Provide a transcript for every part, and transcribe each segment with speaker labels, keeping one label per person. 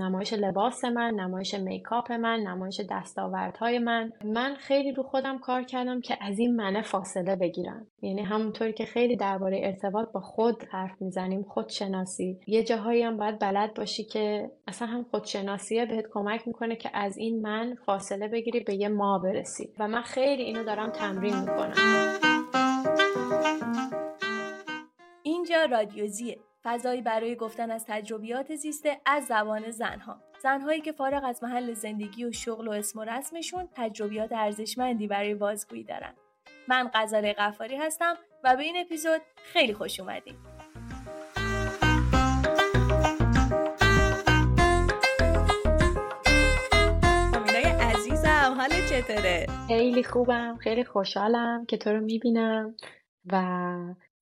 Speaker 1: نمایش لباس من، نمایش میکاپ من، نمایش دستاوردهای من. من خیلی رو خودم کار کردم که از این منه فاصله بگیرم. یعنی همونطوری که خیلی درباره ارتباط با خود حرف می‌زنیم خودشناسی. یه جاهایی هم باید بلد باشی که اصلا هم خودشناسیه بهت کمک می‌کنه که از این من فاصله بگیری به یه ما برسی. و من خیلی اینو دارم تمرین می‌کنم.
Speaker 2: اینجا رادیوزیه فضایی برای گفتن از تجربیات زیسته از زبان زنها. زنهایی که فارغ از محل زندگی و شغل و اسم و رسمشون تجربیات ارزشمندی برای بازگویی دارن. من قذاره قفاری هستم و به این اپیزود خیلی خوش اومدید عزیزم حال چطوره؟
Speaker 1: خیلی خوبم خیلی خوشحالم که تو رو می‌بینم و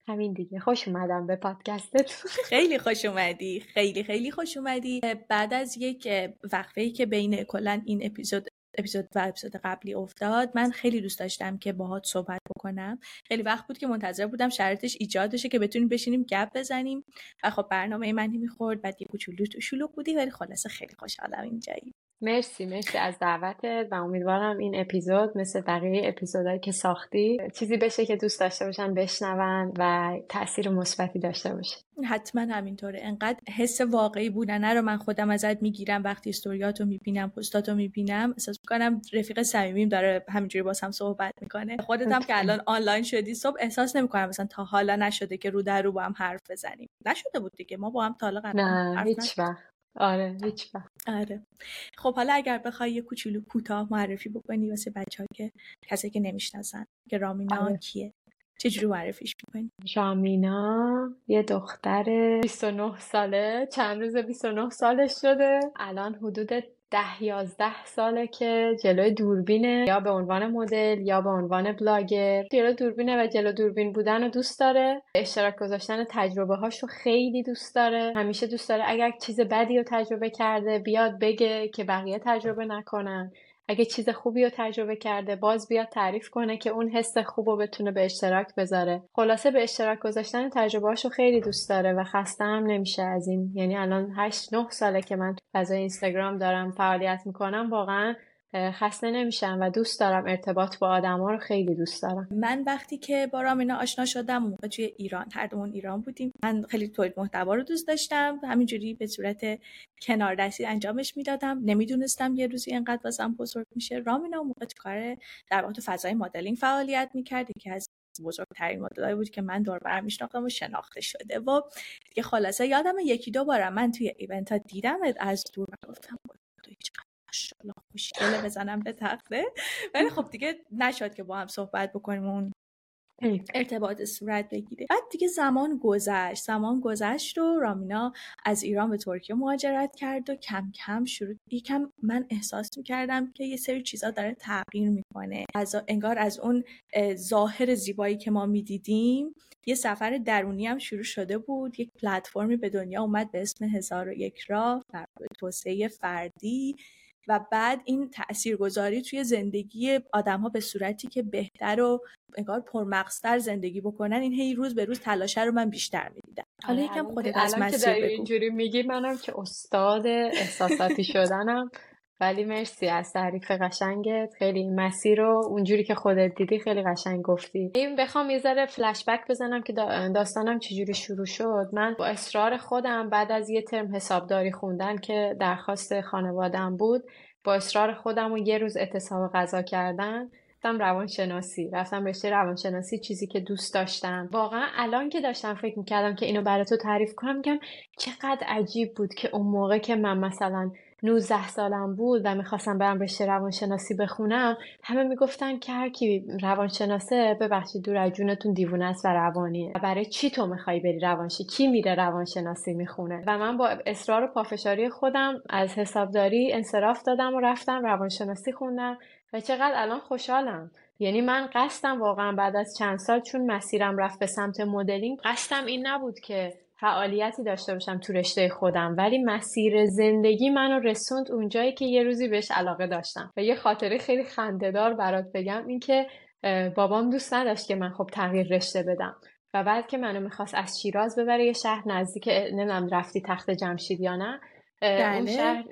Speaker 1: همین دیگه. خوش اومدم به پادکستت.
Speaker 2: خیلی خوش اومدی. خیلی خیلی خوش اومدی. بعد از یک وقفه ای که بین کلا این اپیزود اپیزود و اپیزود قبلی افتاد من خیلی دوست داشتم که باهات صحبت بکنم. خیلی وقت بود که منتظر بودم شرایطش ایجاد بشه که بتونیم بشینیم گپ بزنیم. و خب برنامه من نمی‌خورد بعد یه کوچولو شلوغ بودی ولی خلاصه خیلی خوشحالم اینجایی.
Speaker 1: مرسی مرسی از دعوتت و امیدوارم این اپیزود مثل بقیه اپیزودهایی که ساختی چیزی بشه که دوست داشته باشن بشنون و تاثیر مثبتی داشته باشه.
Speaker 2: حتما همینطوره. انقدر حس واقعی بودنه رو من خودم ازت می‌گیرم. وقتی استوریاتو می‌بینم پستاتو می‌بینم احساس می‌کنم رفیق صمیمیم داره همینجوری باز هم صحبت می‌کنه. خودت هم که الان آنلاین شدی صبح احساس نمی‌کنم مثلا تا حالا نشده که رو در رو با هم حرف بزنیم. نشده بود دیگه. ما با هم تا حالا
Speaker 1: نه هیچ وقت. آره هیچ وقت.
Speaker 2: آره. خب حالا اگر بخوای یه کوچولو کوتاه معرفی بکنی واسه بچه که کسی که نمی‌شناسن که رامینا
Speaker 1: آره.
Speaker 2: کیه چجوری معرفیش می‌کنی؟
Speaker 1: رامینا یه دختر 29 ساله چند روز 29 سالش شده. الان حدود ده یازده ساله که جلوی دوربینه یا به عنوان مدل یا به عنوان بلاگر. جلو دوربینه و جلو دوربین بودن رو دوست داره. اشتراک گذاشتن تجربه هاش رو خیلی دوست داره. همیشه دوست داره اگر چیز بدی رو تجربه کرده بیاد بگه که بقیه تجربه نکنن. اگه چیز خوبی رو تجربه کرده باز بیاد تعریف کنه که اون حس خوب رو بتونه به اشتراک بذاره. خلاصه به اشتراک گذاشتن تجربه رو خیلی دوست داره و خسته هم نمیشه از این. یعنی الان 8 9 ساله که من فضای اینستاگرام دارم فعالیت می‌کنم واقعا خسته نمیشم و دوست دارم ارتباط با آدما رو خیلی دوست دارم.
Speaker 2: من وقتی که با رامینا آشنا شدم موقع توی ایران هر دومون ایران بودیم. من خیلی تولید محتوا رو دوست داشتم. همینجوری به صورت کنار دستی انجامش می‌دادم. نمی‌دونستم یه روزی اینقدر واسم بزرگ میشه. رامینا موقع تو کار در واقع فضای مدلینگ فعالیت می‌کرد. که از بزرگترین مدلایی بود که من دور برم میشناختم و شناخته شده و دیگه خلاصه یادم یکی دو بارم من توی ایونت ها دیدم از دور گفتم ماشاءالله خوشگله بزنم به تخته. ولی خب دیگه نشد که با هم صحبت بکنیم اون ارتباط صورت بگیره. بعد دیگه زمان گذشت. زمان گذشت و رامینا از ایران به ترکیه مهاجرت کرد و کم کم شروع یکم من احساس می‌کردم که یه سری چیزا داره تغییر می‌کنه. از انگار از اون ظاهر زیبایی که ما می‌دیدیم یه سفر درونی هم شروع شده بود. یک پلتفرمی به دنیا اومد به اسم هزار و یک راه. توسعه فردی. و بعد این تاثیرگذاری توی زندگی آدم ها به صورتی که بهتر و انگار پرمغزتر زندگی بکنن این هی روز به روز تلاشه رو من بیشتر می‌دیدم. حالا آره، یکم خودت از مسیر بگو.
Speaker 1: اینجوری میگی منم که استاد احساساتی شدنم. ولی مرسی از تعریف قشنگت. خیلی مسیر رو اونجوری که خودت دیدی خیلی قشنگ گفتی. این بخوام یه ذره فلش بک بزنم که داستانم چجوری شروع شد. من با اصرار خودم بعد از یه ترم حسابداری خوندن که درخواست خانوادم بود با اصرار خودم و یه روز اعتصاب غذا کردن رفتم روانشناسی. رفتم رشته روانشناسی چیزی که دوست داشتم. واقعا الان که داشتم فکر می‌کردم که اینو برای تو تعریف کنم میگم چقدر عجیب بود که اون موقع که من مثلا 19 سالم بود و می‌خواستم برم رشته روانشناسی بخونم همه می‌گفتن که هر کی روانشناسه ببخشید دور از جونتون دیوونه است و روانیه و برای چی تو می‌خوای بری روانشی کی میره روانشناسی می‌خونه؟ و من با اصرار و پافشاری خودم از حسابداری انصراف دادم و رفتم روانشناسی خوندم و چقدر الان خوشحالم. یعنی من قصدم واقعا بعد از چند سال چون مسیرم رفت به سمت مدلینگ قصدم این نبود که فعالیتی داشته باشم تو رشته خودم ولی مسیر زندگی منو رسوند اونجایی که یه روزی بهش علاقه داشتم. و یه خاطره خیلی خندهدار برات بگم این که بابام دوست نداشت که من خب تغییر رشته بدم. و بعد که منو می‌خواست از شیراز ببره یه شهر نزدیک نمی‌دونم رفتی تخت جمشید یا نه اون بله. شهر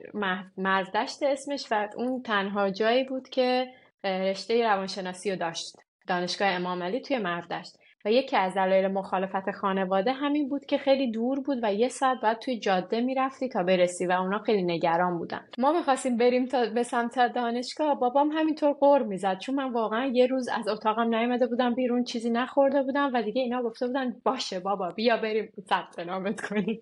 Speaker 1: مرزدشت اسمش و اون تنها جایی بود که رشته روانشناسی رو داشت. دانشگاه امام علی توی مردشت. و یکی از دلایل مخالفت خانواده همین بود که خیلی دور بود و یه ساعت بعد توی جاده می‌رفتی تا برسی و اونا خیلی نگران بودن. ما می‌خواستیم بریم تا به سمت دانشگاه. بابام همینطور قور می‌زد چون من واقعا یه روز از اتاقم نیومده بودم بیرون چیزی نخورده بودم و دیگه اینا گفته بودن باشه بابا بیا بریم ثبت نامت کنیم.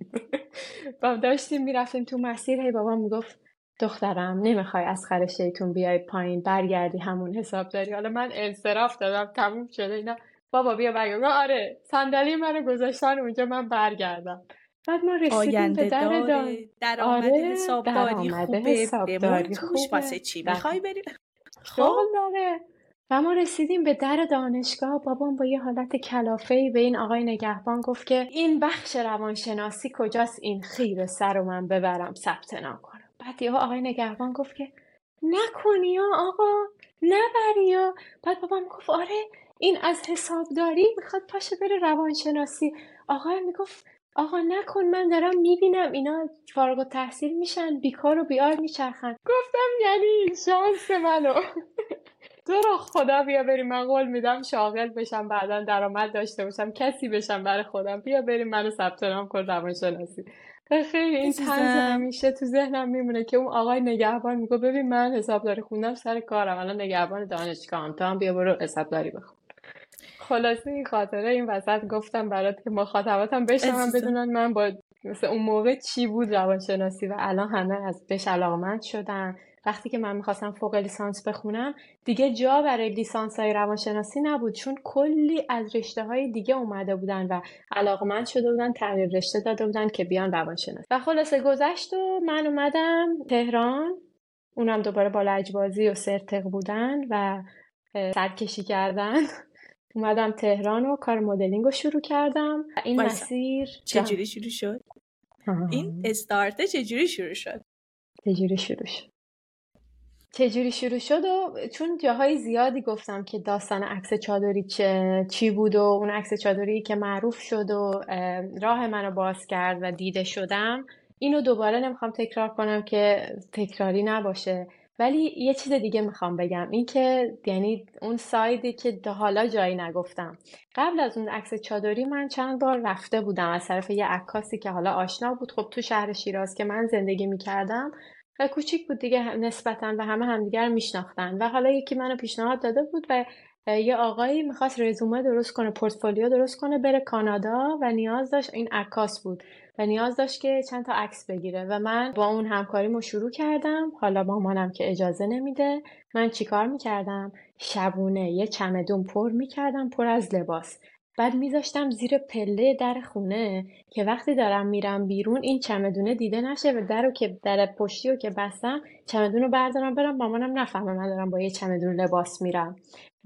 Speaker 1: و داشتیم می‌رفتیم تو مسیر هی بابا می‌گفت دخترم نمی‌خوای از خر شیطون بیای پایین برگردی همون حساب داری. حالا من انصراف دادم تموم شده اینا. بابا بیا برگرد. آره صندلی منو گذاشتن اونجا من برگردم. بعد ما رسیدیم به در دار
Speaker 2: درآمد آره حسابداری خوبه خوش واسه چی؟ می‌خوای بریم
Speaker 1: خب. داره. و ما رسیدیم به در دانشگاه. بابام با یه حالت کلافه به این آقای نگهبان گفت که این بخش روانشناسی کجاست؟ این خیر سر رو من ببرم ثبت نام کنم. بعد یه آقای نگهبان گفت که نکنی آقا نبری بعد بابام گفت آره این از حسابداری می‌خواد پاشه بره روانشناسی. آقا می‌گفت آقا نکن من دارم می‌بینم. اینا فارغ و تحصیل میشن بیکار و بیار میچرخن. گفتم یعنی شانس منو. تو رو خدا بیا بریم. من قول میدم شاغل بشم بعدا درآمد داشته باشم. کسی بشم برای خودم. بیا بریم منو ثبت نام کن روانشناسی. خیلی این طنز همیشه تو ذهنم میمونه که اون آقای نگهبان میگه ببین من حسابداری خوندم سر کارم. الان نگهبان دانشگاه تو هم بیا برو حسابداری بخون. خلاصه این خاطره این وسط گفتم برات که مخاطباتم بشنون بدونن من با مثل اون موقع چی بود روانشناسی و الان همه از بهش علاقمند شدن. وقتی که من می‌خواستم فوق لیسانس بخونم دیگه جا برای لیسانس های روانشناسی نبود چون کلی از رشته های دیگه اومده بودن و علاقمند شده بودن تغییر رشته داده بودن که بیان روانشناسی و خلاصه گذشت و من اومدم تهران. اونم دوباره با لجبازی و سرتق بودن و سرکشی کردن. اومدم تهران و کار مدلینگ رو شروع کردم این مسیر
Speaker 2: چجوری شروع شد؟ این استارت چجوری شروع شد؟
Speaker 1: چجوری شروع شد؟ چجوری شروع شد و چون جاهای زیادی گفتم که داستان عکس چادری چه چی بود و اون عکس چادری که معروف شد و راه منو باز کرد و دیده شدم اینو دوباره نمی‌خوام تکرار کنم که تکراری نباشه ولی یه چیز دیگه می‌خوام بگم. این که یعنی اون سایدی که حالا جایی نگفتم. قبل از اون عکس چادری من چند بار رفته بودم از طرف یه عکاسی که حالا آشنا بود. خب تو شهر شیراز که من زندگی می‌کردم و کوچیک بود دیگه. نسبتا و همه همدیگر میشناختن. و حالا یکی منو پیشنهاد داده بود و یه آقایی می‌خواست رزومه درست کنه پورتفولیو درست کنه بره کانادا و نیاز داشت این عکاس بود. و نیاز داشت که چند تا عکس بگیره و من با اون همکاریمو شروع کردم. حالا مامانم که اجازه نمیده. من چیکار می‌کردم؟ شبونه یه چمدون پر می‌کردم پر از لباس. بعد میذاشتم زیر پله در خونه که وقتی دارم میرم بیرون این چمدونه دیده نشه و در که در پشتی رو که بستم چمدون رو بردارم برم. مامانم نفهمه من دارم با یه چمدون لباس میرم.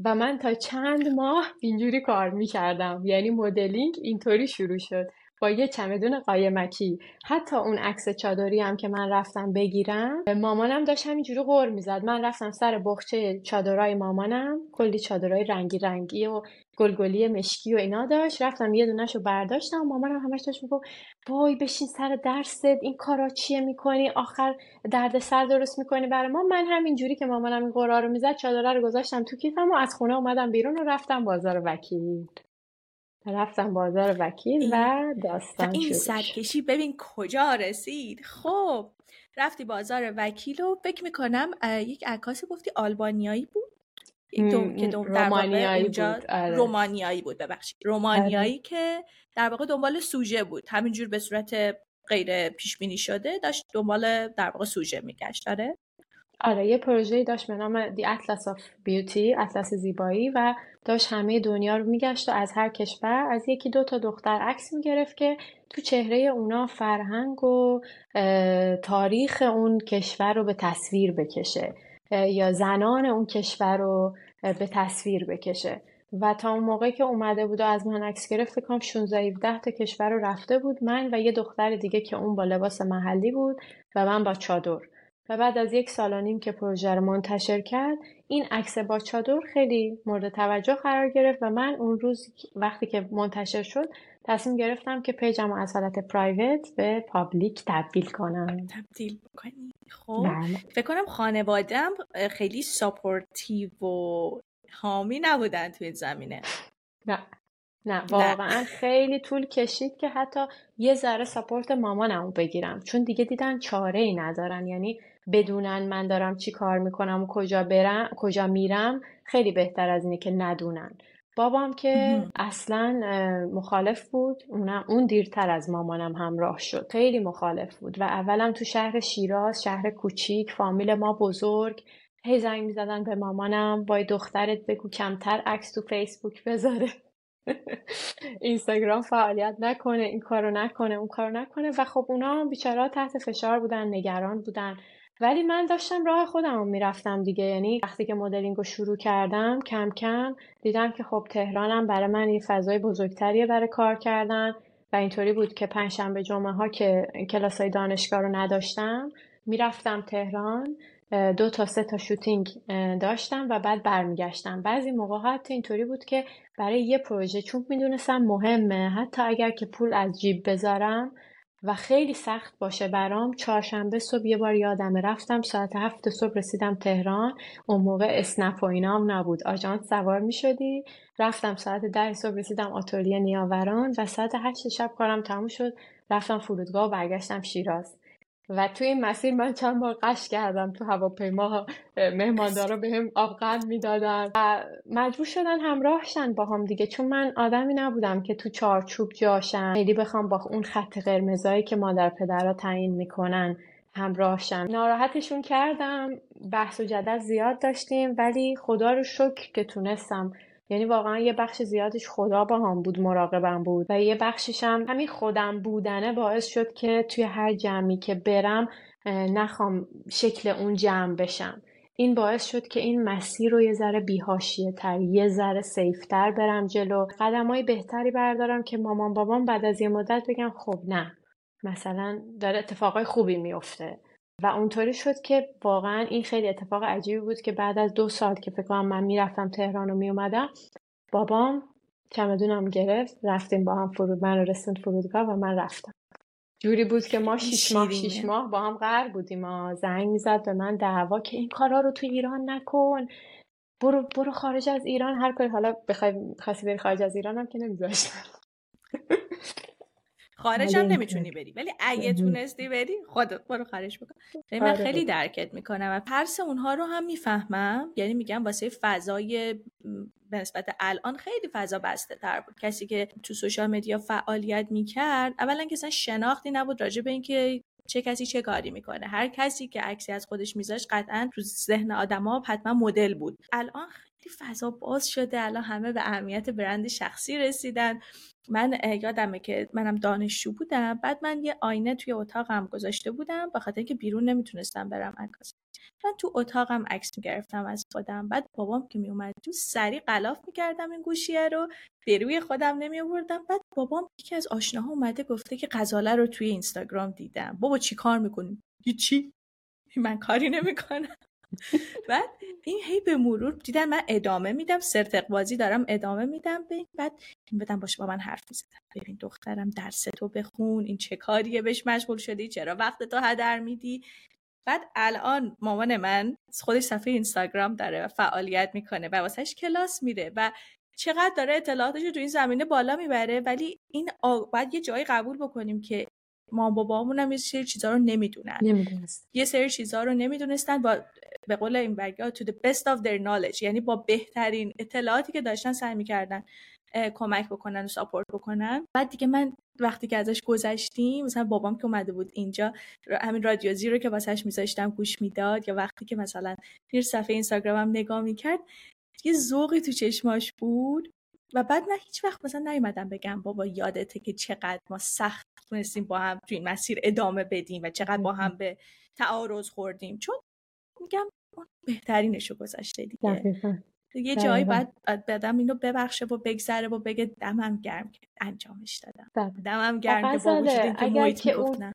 Speaker 1: و من تا چند ماه اینجوری کار می‌کردم. یعنی مدلینگ اینطوری شروع شد. با یه چمدون قایمکی. حتی اون عکس چادری هم که من رفتم بگیرم مامانم داشت همینجوری غور می‌زد. من رفتم سر بخچه چادرای مامانم. کلی چادرای رنگی رنگی و گلگلی مشکی و اینا داشت. رفتم یه دونش رو برداشتم. مامانم همش داشت می‌گفت وای بشین سر درست. این کارا چیه می‌کنی؟ آخر درد سر درست می‌کنی برای ما. من همینجوری که مامانم این قرار رو می‌زد چادره رو گذاشتم تو کیفم و از خونه اومدم بیرون و رفتم بازار وکیل. رفتم بازار وکیل و داستان
Speaker 2: این سرکشی ببین کجا رسید. خب رفتی بازار وکیل و فکر می‌کنم یک عکاسی گفتی آلبانیایی بود.
Speaker 1: دوم که دوم رومانیایی بود آره.
Speaker 2: رومانیایی بود ببخشید. رومانیایی آره. که در واقع دنبال سوژه بود. همینجور به صورت غیر پیش بینی شده داشت دنبال در واقع سوژه میگشت. آره؟
Speaker 1: آره یه پروژه‌ای داشت به نام The Atlas of Beauty اطلس زیبایی و داشت همه دنیا رو میگشت و از هر کشور از یکی دو تا دختر عکس می‌گرفت که تو چهره اونا فرهنگ و تاریخ اون کشور رو به تصویر بکشه یا زنان اون کشور رو به تصویر بکشه. و تا اون موقعی که اومده بود و از من عکس گرفت فکرم 16 17 تا کشور رو رفته بود من و یه دختر دیگه که اون با لباس محلی بود و من با چادر. و بعد از یک سال و نیم که پروژه رو منتشر کرد این عکس با چادر خیلی مورد توجه قرار گرفت و من اون روز وقتی که منتشر شد تصمیم گرفتم که page م از حالت private به public تبدیل کنم.
Speaker 2: تبدیل کنی خب بله. فکر کنم خانوادم خیلی supportive و حامی نبودن تو این زمینه.
Speaker 1: نه. نه واقعا خیلی طول کشید که حتی یه ذره support مامانمو بگیرم. چون دیگه دیدن چاره ای ندارن. یعنی بدونن من دارم چی کار می‌کنم و کجا برم کجا میرم خیلی بهتر از اینه که ندونن. بابام که اصلا مخالف بود. اونم اون دیرتر از مامانم همراه شد. خیلی مخالف بود و اولم تو شهر شیراز شهر کوچیک فامیل ما بزرگ هی زنگ می‌زدن به مامانم با دخترت بگو کمتر عکس تو فیسبوک بذاره. اینستاگرام فعالیت نکنه این کارو نکنه اون کارو نکنه. و خب اونا بیچاره تحت فشار بودن نگران بودن. ولی من داشتم راه خودم رو می‌رفتم دیگه. یعنی وقتی که مدلینگ رو شروع کردم کم کم دیدم که خب تهرانم برای من یه فضای بزرگتریه برای کار کردن و اینطوری بود که پنجشنبه جمعه ها که کلاس های دانشگاه رو نداشتم می‌رفتم تهران دو تا سه تا شوتینگ داشتم و بعد برمیگشتم. بعضی موقع حتی اینطوری بود که برای یه پروژه چون می‌دونستم مهمه حتی اگر که پول از جیب بذارم و خیلی سخت باشه برام. چهارشنبه صبح یه بار یادم رفتم ساعت هفت صبح رسیدم تهران. اون موقع اسنپ و اینام نبود. آژانس سوار می شدی رفتم ساعت ده صبح رسیدم آتولیه نیاوران و ساعت هشت شب کارم تموم شد. رفتم فرودگاه و برگشتم شیراز. و توی این مسیر من چند بار قش کردم تو هواپیما مهماندارا به هم آبقند می‌دادن و مجبور شدن همراهشن با هم دیگه. چون من آدمی نبودم که تو چارچوب جاشم خیلی بخوام با اون خط قرمزایی که مادر پدرها تعیین می‌کنن همراهشم ناراحتشون کردم. بحث و جدل زیاد داشتیم ولی خدا رو شکر که تونستم یعنی واقعا یه بخش زیادش خدا با هم بود مراقبم بود. و یه بخشش هم همین خودم بودنه باعث شد که توی هر جمعی که برم نخوام شکل اون جمع بشم. این باعث شد که این مسیر رو یه ذره بیهاشیه تر یه ذره سیفتر برم جلو. قدم های بهتری بردارم که مامان بابام بعد از یه مدت بگم خب نه مثلا داره اتفاقای خوبی میفته و اونطوری شد که واقعا این خیلی اتفاق عجیبی بود که بعد از دو سال که فکر کنم من می‌رفتم تهران و میومدم بابام چمدونم گرفت رفتیم با هم فرود من رسوند فرودگاه و من رفتم. جوری بود که ما شیش ماه شیش ماه با هم قرار بودیم ما زنگ می‌زد به من دعوا که این کارا رو تو ایران نکن. برو برو خارج از ایران. هر کاری حالا بخوای خاصی بری خارج از ایران هم که نمیذاشتن
Speaker 2: خارج هم نمی‌تونی بری. ولی اگه تونستی بری خودت برو خارج بکن. من
Speaker 1: آره.
Speaker 2: خیلی درکت می‌کنم و پرس اونها رو هم می‌فهمم. یعنی میگم واسه فضای به نسبت الان خیلی فضا بسته تر بود. کسی که تو سوشال مدیا فعالیت می‌کرد اولا که اصلا شناختی نبود راجع به اینکه چه کسی چه کاری می‌کنه. هر کسی که عکسی از خودش میذاشت قطعا تو ذهن آدما حتما مدل بود. الان فضا باز شده. الان همه به اهمیت برند شخصی رسیدن. من یادمه که منم دانشجو بودم. بعد من یه آینه توی اتاقم گذاشته بودم. به خاطر اینکه بیرون نمی‌تونستم برم عکاسی من تو اتاقم عکس می‌گرفتم از خودم. بعد بابام که میومد تو سری قلاف می‌کردم این گوشیه رو. به روی خودم نمی آوردم بعد بابام یکی از آشناها اومده گفته که غزاله رو توی اینستاگرام دیدم. بابا چی کار می‌کنی؟ چی من کاری نمی‌کنم. بعد این هی به مرور دیدم من ادامه میدم سرتق بازی دارم ادامه میدم. به بعد این بدم باشه با من حرف می‌زدم ببین دخترم درس تو بخون این چه کاریه؟ بهش مشغول شدی؟ چرا وقت تو هدر میدی؟ بعد الان مامان من خودش صفحه اینستاگرام داره و فعالیت می‌کنه و واسهش کلاس میره و چقدر داره اطلاعاتش رو تو این زمینه بالا می‌بره. ولی این آ... باید یه جایی قبول بکنیم که ما بابامون هم یه سری چیزا رو نمی‌دونن.
Speaker 1: نمی‌دونست.
Speaker 2: یه سری چیزها رو نمی‌دونستن با به قول این برگا to the best of their knowledge یعنی با بهترین اطلاعاتی که داشتن سعی می‌کردن کمک بکنن و ساپورت بکنن. بعد دیگه من وقتی که ازش گذشتیم مثلا بابام که اومده بود اینجا همین رادیوزی رو که واسهش میذاشتم گوش می‌داد یا وقتی که مثلا توی صفحه اینستاگرامم نگاه می‌کرد یه ذوقی تو چشماش بود. و بعد من هیچ وقت مثلا نیومدم بگم بابا یادته که چقدر ما سخت تونستیم با هم تو این مسیر ادامه بدیم و چقدر با هم به تعارض خوردیم. چون میگم اون بهترینشو گذاشته دیگه.
Speaker 1: دقیقا.
Speaker 2: یه جایی. باید بدم اینو ببخشه و بگذره و بگه دمم گرم که انجامش دادم.
Speaker 1: دقیقاً.
Speaker 2: دمم گرم که با وجود محیط
Speaker 1: که
Speaker 2: می‌گفت
Speaker 1: اون-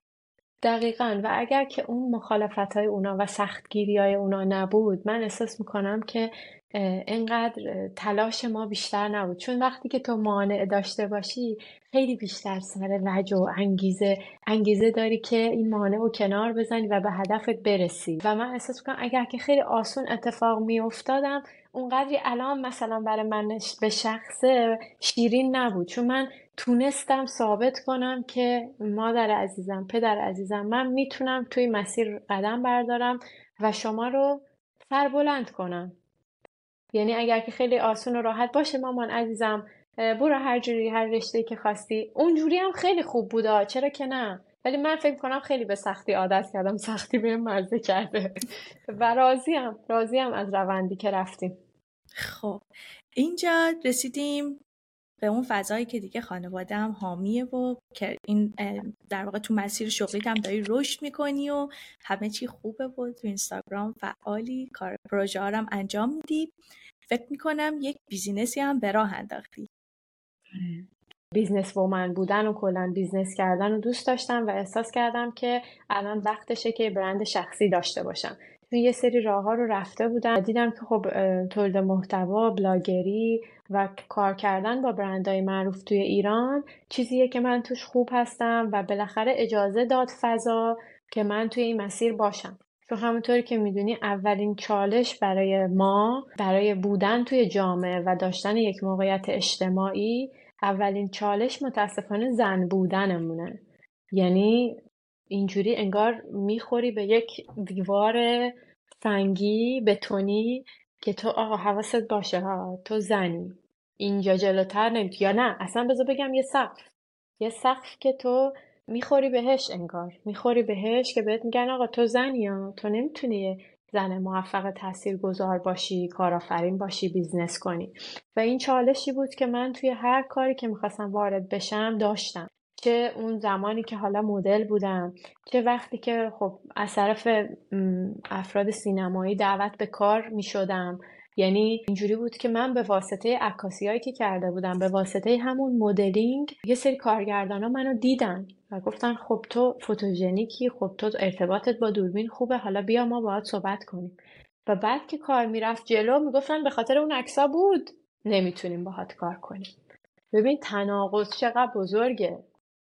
Speaker 1: دقیقا. و اگر که اون مخالفت های اونا و سختگیری های اونا نبود من احساس می‌کنم که اینقدر تلاش ما بیشتر نبود. چون وقتی که تو مانع داشته باشی خیلی بیشتر سر وجه و انگیزه انگیزه داری که این مانع رو کنار بزنی و به هدفت برسی. و من احساس می‌کنم اگر که خیلی آسون اتفاق میافتادم اونقدری الان مثلا برای من به شخصه شیرین نبود. چون من تونستم ثابت کنم که مادر عزیزم پدر عزیزم من می‌تونم توی مسیر قدم بردارم و شما رو سربلند کنم. یعنی اگر که خیلی آسون و راحت باشه مامان عزیزم برو هر جوری هر رشته که خواستی. اونجوری هم خیلی خوب بودا چرا که نه؟ ولی من فکر کنم خیلی به سختی عادت کردم سختی بهم مزه کرده. و راضیم راضیم از روندی که رفتیم.
Speaker 2: خب اینجا رسیدیم به اون فضایی که دیگه خانواده هم حامیه و که این در واقع تو مسیر شغلیت هم داری رشد می‌کنی و همه چی خوبه و تو اینستاگرام فعالی کار پروژه هم انجام میدی. فکر می‌کنم یک business ی هم به راه انداختی.
Speaker 1: business woman بودن و کلا business کردن رو دوست داشتم و احساس کردم که الان وقتشه که برند شخصی داشته باشم. چون یه سری راه ها رو رفته بودم دیدم که خب تولید محتوا بلاگری و کار کردن با برندهای معروف توی ایران چیزیه که من توش خوب هستم و بالاخره اجازه داد فضا که من توی این مسیر باشم. چون همونطوری که می‌دونی اولین چالش برای ما برای بودن توی جامعه و داشتن یک موقعیت اجتماعی اولین چالش متاسفانه زن بودنمونه. یعنی اینجوری انگار می‌خوری به یک دیوار سنگی بتونی که تو آقا حواست باشه ها تو زنی. اینجا جلوتر نمی‌تونی. یا نه اصلا بذار بگم یه سقف. یه سقف که تو می‌خوری بهش انگار. می‌خوری بهش که بهت میگن آقا تو زنی ها. تو نمی‌تونی زن موفق تاثیرگذار باشی کارآفرین باشی business کنی. و این چالشی بود که من توی هر کاری که می‌خواستم وارد بشم داشتم. چه اون زمانی که حالا مدل بودم چه وقتی که خب از طرف افراد سینمایی دعوت به کار می‌شدم. یعنی اینجوری بود که من به واسطه عکاسیایی که کرده بودم به واسطه همون مدلینگ یه سری کارگردان ها منو دیدن و گفتن خب تو فوتوژنیکی خب تو ارتباطت با دوربین خوبه حالا بیا ما باهات صحبت کنیم. و بعد که کار می‌رفت جلو می‌گفتن به خاطر اون عکسا بود نمی‌تونیم باهات کار کنیم. ببین تناقض چقدر بزرگه.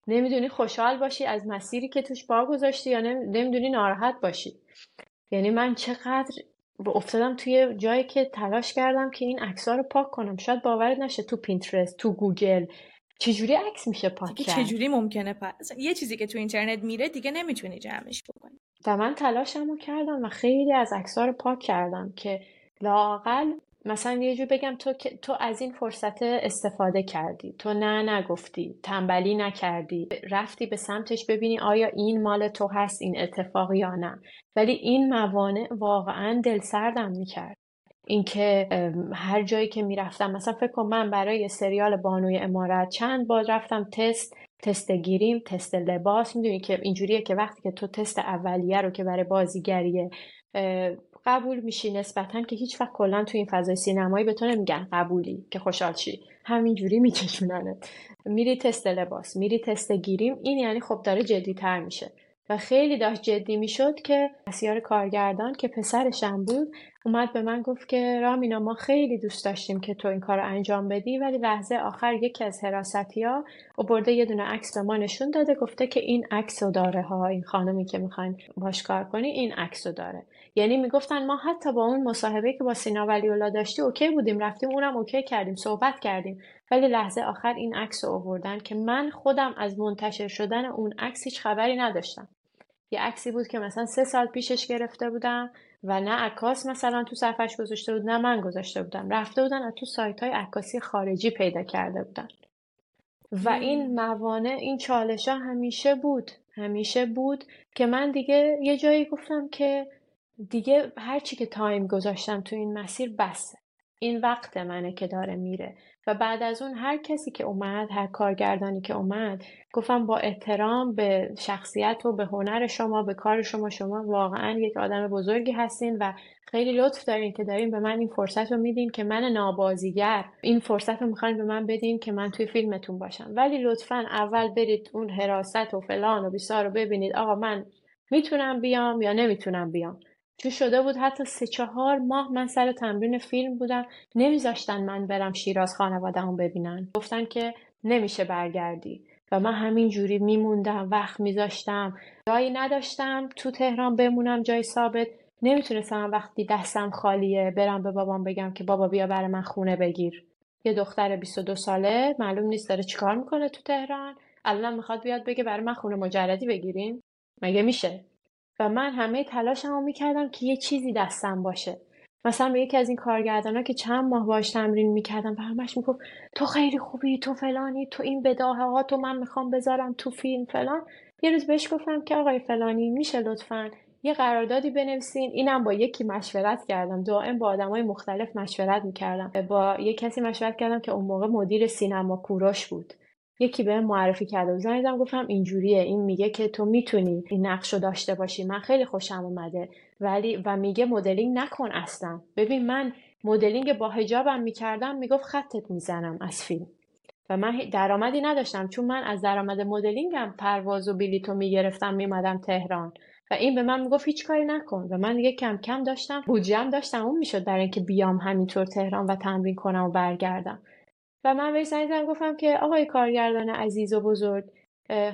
Speaker 1: نمی‌دونی خوشحال باشی از مسیری که توش پا گذاشتی یا نمی- نمی‌دونی ناراحت باشی. یعنی من چقدر افتادم توی جایی که تلاش کردم که این عکس‌ها رو پاک کنم. شاید باورت نشه تو Pinterest تو گوگل چجوری عکس میشه پاک کرد؟
Speaker 2: چجوری ممکنه پس یه چیزی که تو اینترنت میره دیگه نمی‌تونی جمعش بکنی.
Speaker 1: و من تلاشمو کردم و خیلی از عکس‌ها رو پاک کردم که لاقل مثلا یه جور بگم تو تو از این فرصت استفاده کردی. تو نه نگفتی. تنبلی نکردی. رفتی به سمتش ببینی آیا این مال تو هست این اتفاق یا نه. ولی این موانع واقعا دل سردم می‌کرد. اینکه هر جایی که می‌رفتم مثلا فکر کنم من برای سریال بانوی امارت چند بار رفتم تست. تست گیریم تست لباس. می‌دونی که اینجوریه که وقتی که تو تست اولیه رو که برای بازیگریه قبول میشی نسبتا که هیچ وقت کلا تو این فضای سینمایی به تو نمیگن قبولی که خوشحال شی. همینجوری میکشوننه میری تست لباس میری تست گیریم. این یعنی خب داره جدی تر میشه. و خیلی داشت جدی می‌شد که دستیار کارگردان که پسرشم بود اومد به من گفت که رامینا ما خیلی دوست داشتیم که تو این کار رو انجام بدی ولی لحظه آخر یکی از حراستی ها برده یه دونه عکس به ما نشون داده گفته که این عکس داره ها این خانمی که می‌خواین باش کار کنی این عکس داره. یعنی می‌گفتن ما حتی با اون مصاحبه که با سینا ولی داشتی okay بودیم رفتیم اونم okay کردیم صحبت کردیم. ولی لحظه آخر این عکس رو آوردن که من خودم از منتشر شدن اون عکس هیچ خبری نداشتم. یه عکسی بود که مثلا سه سال پیشش گرفته بودم و نه عکاس مثلا تو صفحش گذاشته بود نه من گذاشته بودم. رفته بودن و تو سایت های عکاسی خارجی پیدا کرده بودن. و این موانع این چالش ها همیشه بود. همیشه بود که من دیگه یه جایی گفتم که دیگه هرچی که تایم گذاشتم تو این مسیر بسه. این وقت منه که داره میره. و بعد از اون هر کسی که اومد هر کارگردانی که اومد گفتم با احترام به شخصیت و به هنر شما به کار شما شما واقعا یک آدم بزرگی هستین و خیلی لطف دارین که دارین به من این فرصت رو میدین که من نابازیگر این فرصت رو می‌خواین به من بدین که من توی فیلمتون باشم. ولی لطفا اول برید اون حراست و فلان و بیسار رو ببینید. آقا من می‌تونم بیام یا نمی‌تونم بیام؟ چون شده بود حتی سه چهار ماه من سر تمرین فیلم بودم. نمیذاشتن من برم شیراز خانوادهمو ببینن. گفتن که نمیشه برگردی. و من همین جوری میموندم وقت میذاشتم. جایی نداشتم تو تهران بمونم جای ثابت. نمی‌تونستم وقتی دستم خالیه برم به بابام بگم که بابا بیا برای من خونه بگیر. یه دختر 22 ساله معلوم نیست داره چیکار می‌کنه تو تهران. الان می‌خواد بیاد بگه برای من خونه مجردی بگیرین. مگه میشه؟ و من همه تلاشمو می‌کردم که یه چیزی دستم باشه. مثلا به یکی از این کارگردانا که چند ماه باش تمرین می‌کردم و همش می‌گفت تو خیلی خوبی تو فلانی تو این بداهه ها تو من می‌خوام بذارم تو فیلم فلان. یه روز بهش گفتم که آقای فلانی میشه لطفا یه قراردادی بنویسین. اینم با یکی مشورت کردم. دائم با آدمای مختلف مشورت می‌کردم. با یه کسی مشورت کردم که اون موقع مدیر سینما کوروش بود. یکی به معرفی کرده و زنگ گفتم اینجوریه این میگه که تو می‌تونی این نقش رو داشته باشی. من خیلی خوشم اومده. ولی و میگه مدلینگ نکن اصلا. ببین من مدلینگ با هجابم می‌کردم می‌گفت خطت می‌زنم از فیلم. و من درآمدی نداشتم. چون من از درآمد مدلینگم پرواز و بلیتو می‌گرفتم میمدم تهران. و این به من می‌گفت هیچ کاری نکن. و من دیگه کم کم داشتم بودجم داشتم. اون می‌شد برای اینکه بیام همینطور تهران و تمرین کنم و برگردم. و من بهش زنگ گفتم که آقای کارگردان عزیز و بزرگ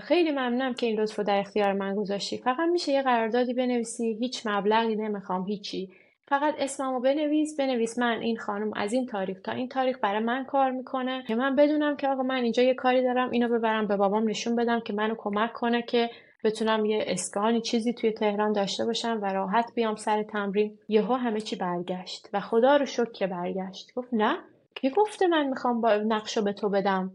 Speaker 1: خیلی ممنونم که این لطف در اختیار من گذاشتی. فقط میشه یه قراردادی بنویسی هیچ مبلغی نمی‌خوام هیچی. فقط اسممو بنویس بنویس من این خانم از این تاریخ تا این تاریخ برای من کار می‌کنه. که من بدونم که آقا من اینجا یه کاری دارم اینو ببرم به بابام نشون بدم که منو کمک کنه که بتونم یه اسکانی چیزی توی تهران داشته باشم و راحت بیام سر تمرین. یهو همه چی برگشت و خدا رو شکر که برگشت. گفت نه. کی گفته من می‌خوام با نقشو به تو بدم؟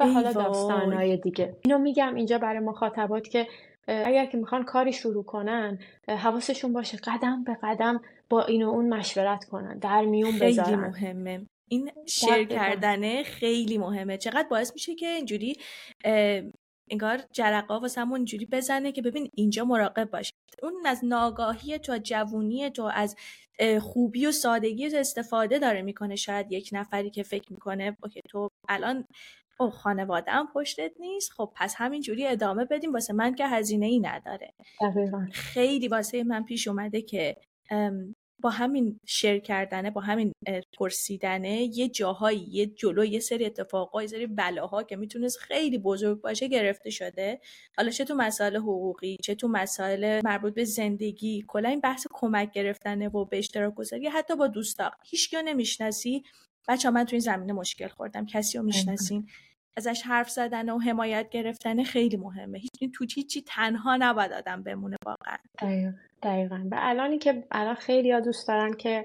Speaker 1: و حالا داستانهای دیگه. اینو میگم اینجا برای مخاطبات که اگر که می‌خوان کاری شروع کنن حواسشون باشه قدم به قدم با این و اون مشورت کنن در میون بذارن.
Speaker 2: خیلی مهمه. این شیر کردنه خیلی مهمه. چقدر باعث میشه که اینجوری انگار جرقا واسه همون اینجوری بزنه که ببین اینجا مراقب باش. اون از ناگاهی تو جوونی تو از خوبی و سادگی استفاده داره می‌کنه شاید یک نفری که فکر می‌کنه اوکی تو الان او خانواده هم پشتت نیست خب پس همینجوری ادامه بدیم واسه من که هزینه ای نداره خیلی واسه من پیش اومده که با همین شیر کردنه با همین پرسیدنه یه جاهایی یه جلو یه سری اتفاقا یه سری بلاها که می‌تونست خیلی بزرگ باشه گرفته شده. حالا چه تو مسائل حقوقی چه تو مسائل مربوط به زندگی کلا این بحث کمک گرفتنه و به اشتراک گذاری حتی با دوستا هیچ نمی‌شناسی. بچه من تو این زمینه مشکل خوردم. کسی رو می‌شناسین؟ ازش حرف زدن و حمایت گرفتن خیلی مهمه. هیچ تو هیچی تنها نباید آدم بمونه واقعا.
Speaker 1: دقیقا. و الانی که الان خیلی ها دوست دارن که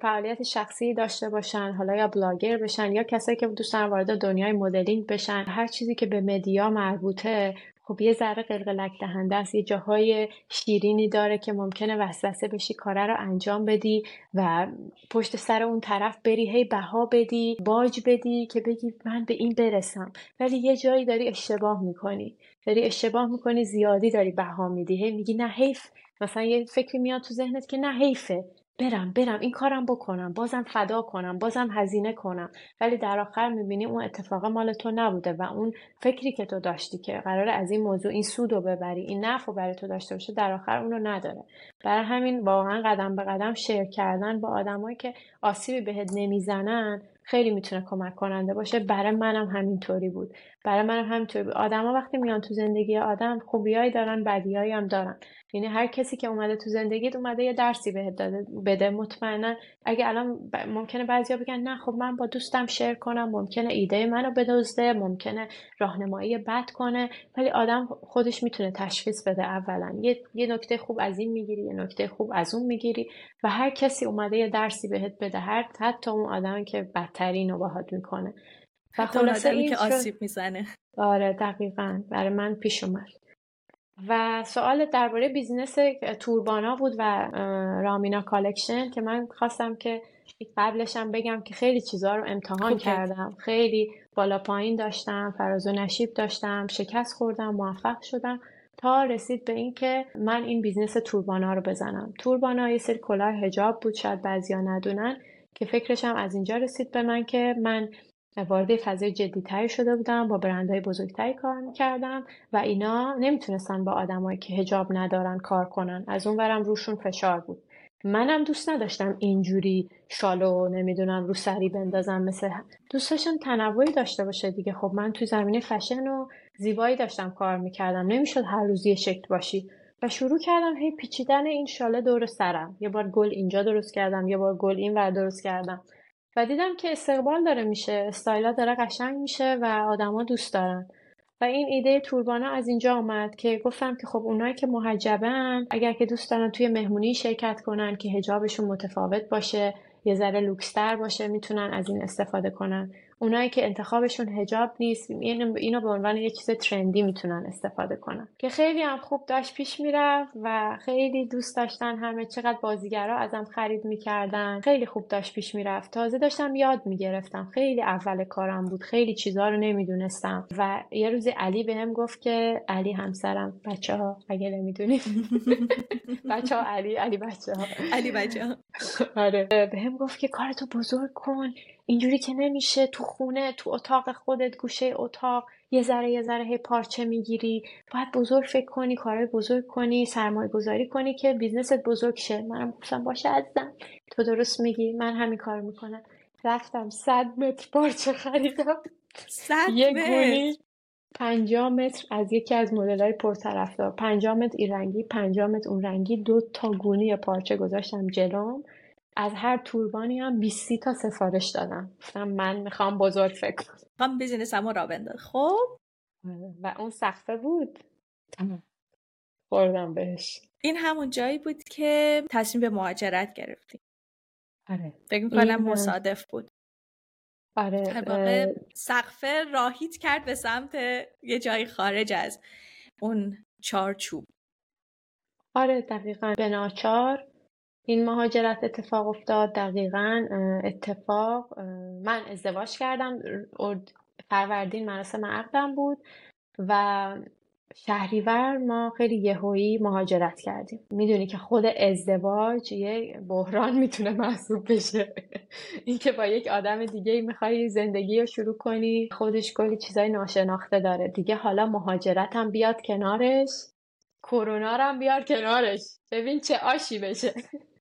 Speaker 1: فعالیت شخصی داشته باشن حالا یا بلاگر بشن یا کسایی که دوست دارن وارد دنیای مدلینگ بشن هر چیزی که به مدیا مربوطه خب یه ذره قلقلک دهنده است یه جاهای شیرینی داره که ممکنه وسوسه بشی کاره رو انجام بدی و پشت سر اون طرف بری هی بها بدی باج بدی که بگی من به این برسم. ولی یه جایی داری اشتباه می‌کنی. داری اشتباه می‌کنی زیادی داری بها میدی. هی میگی نه حیف مثلا یه فکری میاد تو ذهنت که نه حیفه. برم برم این کارم بکنم. بازم فدا کنم بازم هزینه کنم. ولی در آخر می‌بینی اون اتفاق مال تو نبوده و اون فکری که تو داشتی که قرار از این موضوع این سود رو ببری این نفع رو برای تو داشته باشه در آخر اون رو نداره. برای همین واقعا قدم به قدم شیر کردن با آدمایی که آسیبی بهت نمی‌زنن خیلی می‌تونه کمک کننده باشه. برای منم همینطوری بود. برای منم همینطوری بود. آدما وقتی میان تو زندگی آدم خوبیایی دارن بدیایی هم دارن. یعنی هر کسی که اومده تو زندگیت اومده یه درسی بهت داده بده. مطمئنا اگه الان. ممکنه بعضیا بگن نه خب من با دوستم شیر کنم. ممکنه ایده منو بدزده. ممکنه راهنمایی بد کنه. ولی آدم خودش می‌تونه تشخیص بده اولا. یه, یه نکته خوب از این می‌گیری یه نکته خوب از اون می‌گیری و هر کسی اومده یه درسی بهت بده. هر حتی اون آدم که بدترین رو باهات می‌کنه.
Speaker 2: و خلاصه که آسیب می‌زنه.
Speaker 1: آره دقیقا. برای من پیش اومد. و سوال درباره business توربانا بود و رامینا کالکشن که من خواستم که قبلشم بگم که خیلی چیزها رو امتحان کردم. خیلی بالا پایین داشتم فراز و نشیب داشتم شکست خوردم موفق شدم تا رسید به اینکه من این business توربانا رو بزنم. توربانا یه سری کلاه حجاب بود شاید بعضیا ندونن که فکرشم از اینجا رسید به من که من وارد فضای جدیتری شده بودم با برندهای بزرگتری کار می‌کردم و اینا نمی‌تونستن با آدمایی که حجاب ندارن کار کنن. از اون برم روشون فشار بود. منم دوست نداشتم اینجوری شالو نمی‌دونم رو سری بندازم مثل دوست داشتم تنوعی داشته باشه دیگه. خب من تو زمینه فشن و زیبایی داشتم کار می‌کردم. نمی‌شد هر روز یه شکل باشی. و شروع کردم هی پیچیدن این شاله دور سرم. یه بار گل اینجا درست کردم یه بار گل این ور درست کردم. و دیدم که استقبال داره میشه. استایلا داره قشنگ میشه و آدما دوست دارن. و این ایده توربانا از اینجا آمد که گفتم که خب اونایی که محجبن اگر که دوست دارن توی مهمونی شرکت کنن که هجابشون متفاوت باشه یه ذره لوکستر باشه می‌تونن از این استفاده کنن. اونایی که انتخابشون هجاب نیست اینو به عنوان یه چیز ترندی می‌تونن استفاده کنن. که خیلی هم خوب داشت پیش می‌رفت و خیلی دوست داشتن همه چقدر بازیگرا ازم خرید می‌کردن. خیلی خوب داشت پیش می‌رفت. تازه داشتم یاد می‌گرفتم. خیلی اول کارم بود. خیلی چیزها رو نمی‌دونستم. و یه روزی علی بهم گفت که علی همسرم بچه ها اگه نمی‌دونید بچه ها علی علی بچه ها
Speaker 2: علی بچه ها
Speaker 1: آره. بهم گفت که کارتو بزرگ کن. اینجوری که نمیشه تو خونه تو اتاق خودت گوشه اتاق یه ذره یه ذره هی پارچه می‌گیری. باید بزرگ فکر کنی کارهای بزرگ کنی سرمایه گذاری کنی که business ت بزرگ شه. منم گفتم باشه عزیزم. تو درست میگی. من همین کار می‌کنم. رفتم صد متر پارچه خریدم.
Speaker 2: صد
Speaker 1: یه گونی پنجاه متر از یکی از مدل های پرطرفدار. پنجاه متر این رنگی پنجاه متر اون رنگی دو تا گونی پارچه گذاشتم جلوم. از هر توربانی هم 20 تا سفارش دادم. گفتم من می‌خوام بزرگ فکر کنم.
Speaker 2: هم بیزینسمو را بنداز خب؟
Speaker 1: و اون سخته بود. خوردم بهش.
Speaker 2: این همون جایی بود که تصمیم به مهاجرت گرفتیم.
Speaker 1: آره.
Speaker 2: فکر می‌کنم مصادف بود.
Speaker 1: آره
Speaker 2: در سقفه راهیت کرد به سمت یه جایی خارج از اون چارچوب.
Speaker 1: آره دقیقا. به ناچار این مهاجرت اتفاق افتاد دقیقا اتفاق من ازدواج کردم فروردین مراسم عقدم بود و شهریور ما خیلی یهویی مهاجرت کردیم. می‌دونی که خود ازدواج یه بحران می‌تونه محسوب بشه. اینکه با یک آدم دیگه می‌خوای زندگی رو شروع کنی خودش کلی چیزای ناشناخته داره. دیگه حالا مهاجرت هم بیاد کنارش کرونا هم بیاد کنارش. ببین چه آشی بشه.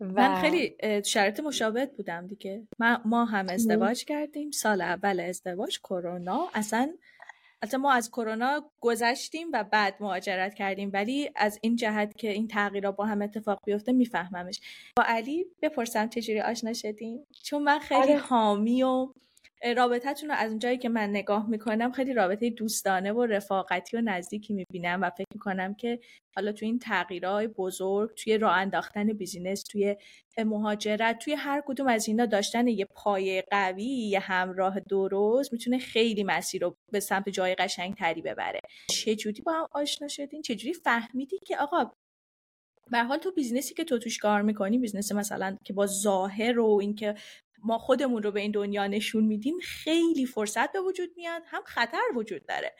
Speaker 2: من خیلی شرط مشابهت بودم دیگه. ما هم ازدواج کردیم. سال اول ازدواج کرونا. اصلا البته ما از کرونا گذشتیم و بعد مهاجرت کردیم. ولی از این جهت که این تغییرات با هم اتفاق بیفته میفهممش. با علی بپرسم چجوری آشنا شدیم؟ چون من خیلی آره. حامی و رابطتون رو از اونجایی که من نگاه می‌کنم خیلی رابطه دوستانه و رفاقتی و نزدیکی می‌بینم و فکر می‌کنم که حالا توی این تغییرهای بزرگ توی راه انداختن business توی مهاجرت توی هر کدوم از اینا داشتن یه پایه قوی یه همراه درست می‌تونه خیلی مسیر رو به سمت جای قشنگ تری ببره چجوری با هم آشنا شدین؟ چجوری فهمیدی که آقا به حال تو business ی که تو توش کار می‌کنی business مثلا که با ظاهر و اینکه ما خودمون رو به این دنیا نشون میدیم خیلی فرصت به وجود میاد هم خطر وجود داره.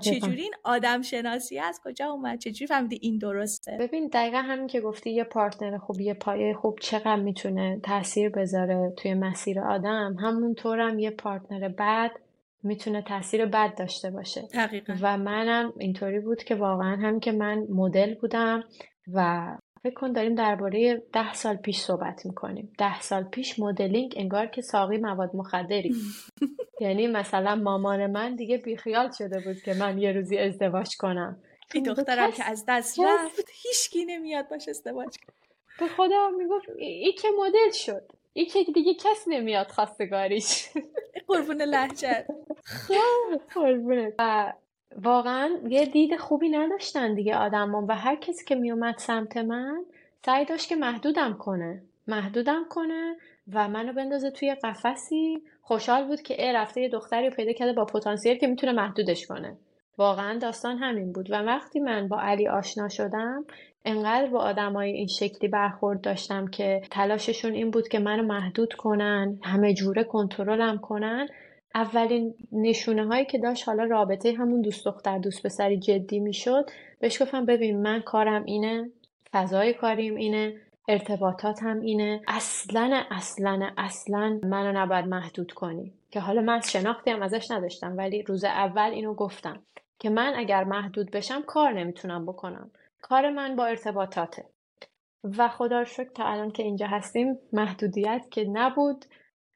Speaker 2: چجوری این آدم شناسی از کجا اومد؟ چجوری فهمیدی این درسته؟
Speaker 1: ببین دقیقا همین که گفتی یه پارتنر خوب یه پایه خوب چقدر می‌تونه تاثیر بذاره توی مسیر آدم؟ همونطورم هم یه پارتنر بد می‌تونه تاثیر بد داشته باشه.
Speaker 2: دقیقا.
Speaker 1: و منم اینطوری بود که واقعا هم که من مدل بودم و فکر کن داریم درباره ده سال پیش صحبت می‌کنیم. ده سال پیش مدلینگ انگار که ساقی مواد مخدری. یعنی مثلا مامان من دیگه بیخیال شده بود که من یه روزی ازدواج کنم.
Speaker 2: این دخترم که از دست رفت هیچکی نمیاد باش ازدواج
Speaker 1: به خدا می‌گفت ای که مدل شد. ای که دیگه کس نمیاد خواستگاریش.
Speaker 2: قربون لحجت.
Speaker 1: قربونه و واقعا یه دید خوبی نداشتن دیگه آدمان و هر کسی که میومد سمت من سعی داشت که محدودم کنه. محدودم کنه و منو بندازه توی قفسی. خوشحال بود که ای رفته یه دختری پیدا کرده با پتانسیل که می‌تونه محدودش کنه. واقعا داستان همین بود. و وقتی من با علی آشنا شدم انقدر با آدمای این شکلی برخورد داشتم که تلاششون این بود که منو محدود کنن همه جوره کنترلم کنن. اولین نشونه هایی که داشت حالا رابطه همون دوست دختر دوست پسری جدی می‌شد بهش گفتم ببین من کارم اینه فضای کاریم اینه ارتباطات هم اینه. اصلا اصلا اصلا منو نباید محدود کنی. که حالا من شناختی هم ازش نداشتم ولی روز اول اینو گفتم. که من اگر محدود بشم کار نمی‌تونم بکنم. کار من با ارتباطاته. و خدا شکر تا الان که اینجا هستیم محدودیت که نبود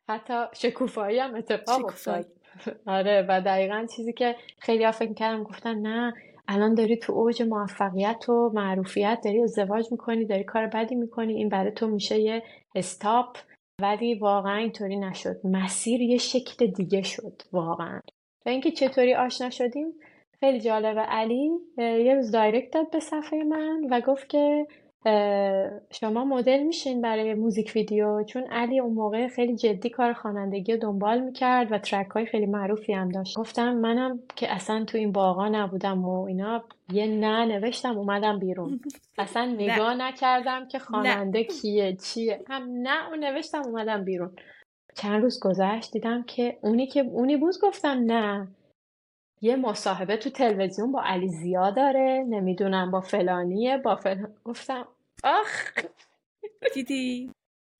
Speaker 1: حتی شکوفایی هم اتفاق افتاد. آره و دقیقا چیزی که خیلی فکر کردم گفتن نه الان داری تو اوج موفقیت و معروفیت داری ازدواج می‌کنی داری کار بدی می‌کنی این برای تو میشه یه استاپ. ولی واقعا اینطوری نشد. مسیر یه شکل دیگه شد واقعا. و اینکه چطوری آشنا شدیم؟ خیلی جالبه. علی یه روز دایرکت داد به صفحه من و گفت که شما مدل میشین برای موزیک ویدیو چون علی اون موقع خیلی جدی کار خوانندگی دنبال می‌کرد و ترک های خیلی معروفی هم داشت. گفتم منم که اصلا تو این باغا نبودم و اینا یه نه نوشتم اومدم بیرون. اصلا نگاه نکردم که خواننده کیه چیه. هم نه اون نوشتم اومدم بیرون. چند روز گذشت دیدم که اونی که اونی بود گفتم نه. یه مصاحبه تو تلویزیون با علی زیا داره نمی‌دونم با فلانیه با فلان گفتم آخ!
Speaker 2: دیدی؟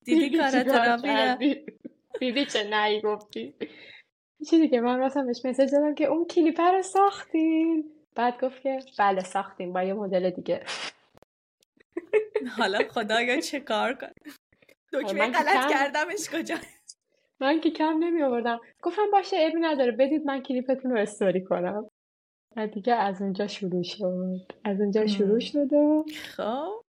Speaker 2: دیدی کارت
Speaker 1: دیدی چه نهی گفتی چیزی که من راستم بهش مسیج دادم که اون کلیپر رو ساختین. بعد گفت که بله ساختیم با یه مدل دیگه.
Speaker 2: حالا خدایا چه کار کن دکمه غلط کردمش کجا؟
Speaker 1: من که کم نمی آوردم گفتم باشه عیبی نداره. بدید من کلیپتون رو استوری کنم. و دیگه از اونجا شروع شد. از اونجا شروع شد و
Speaker 2: خب.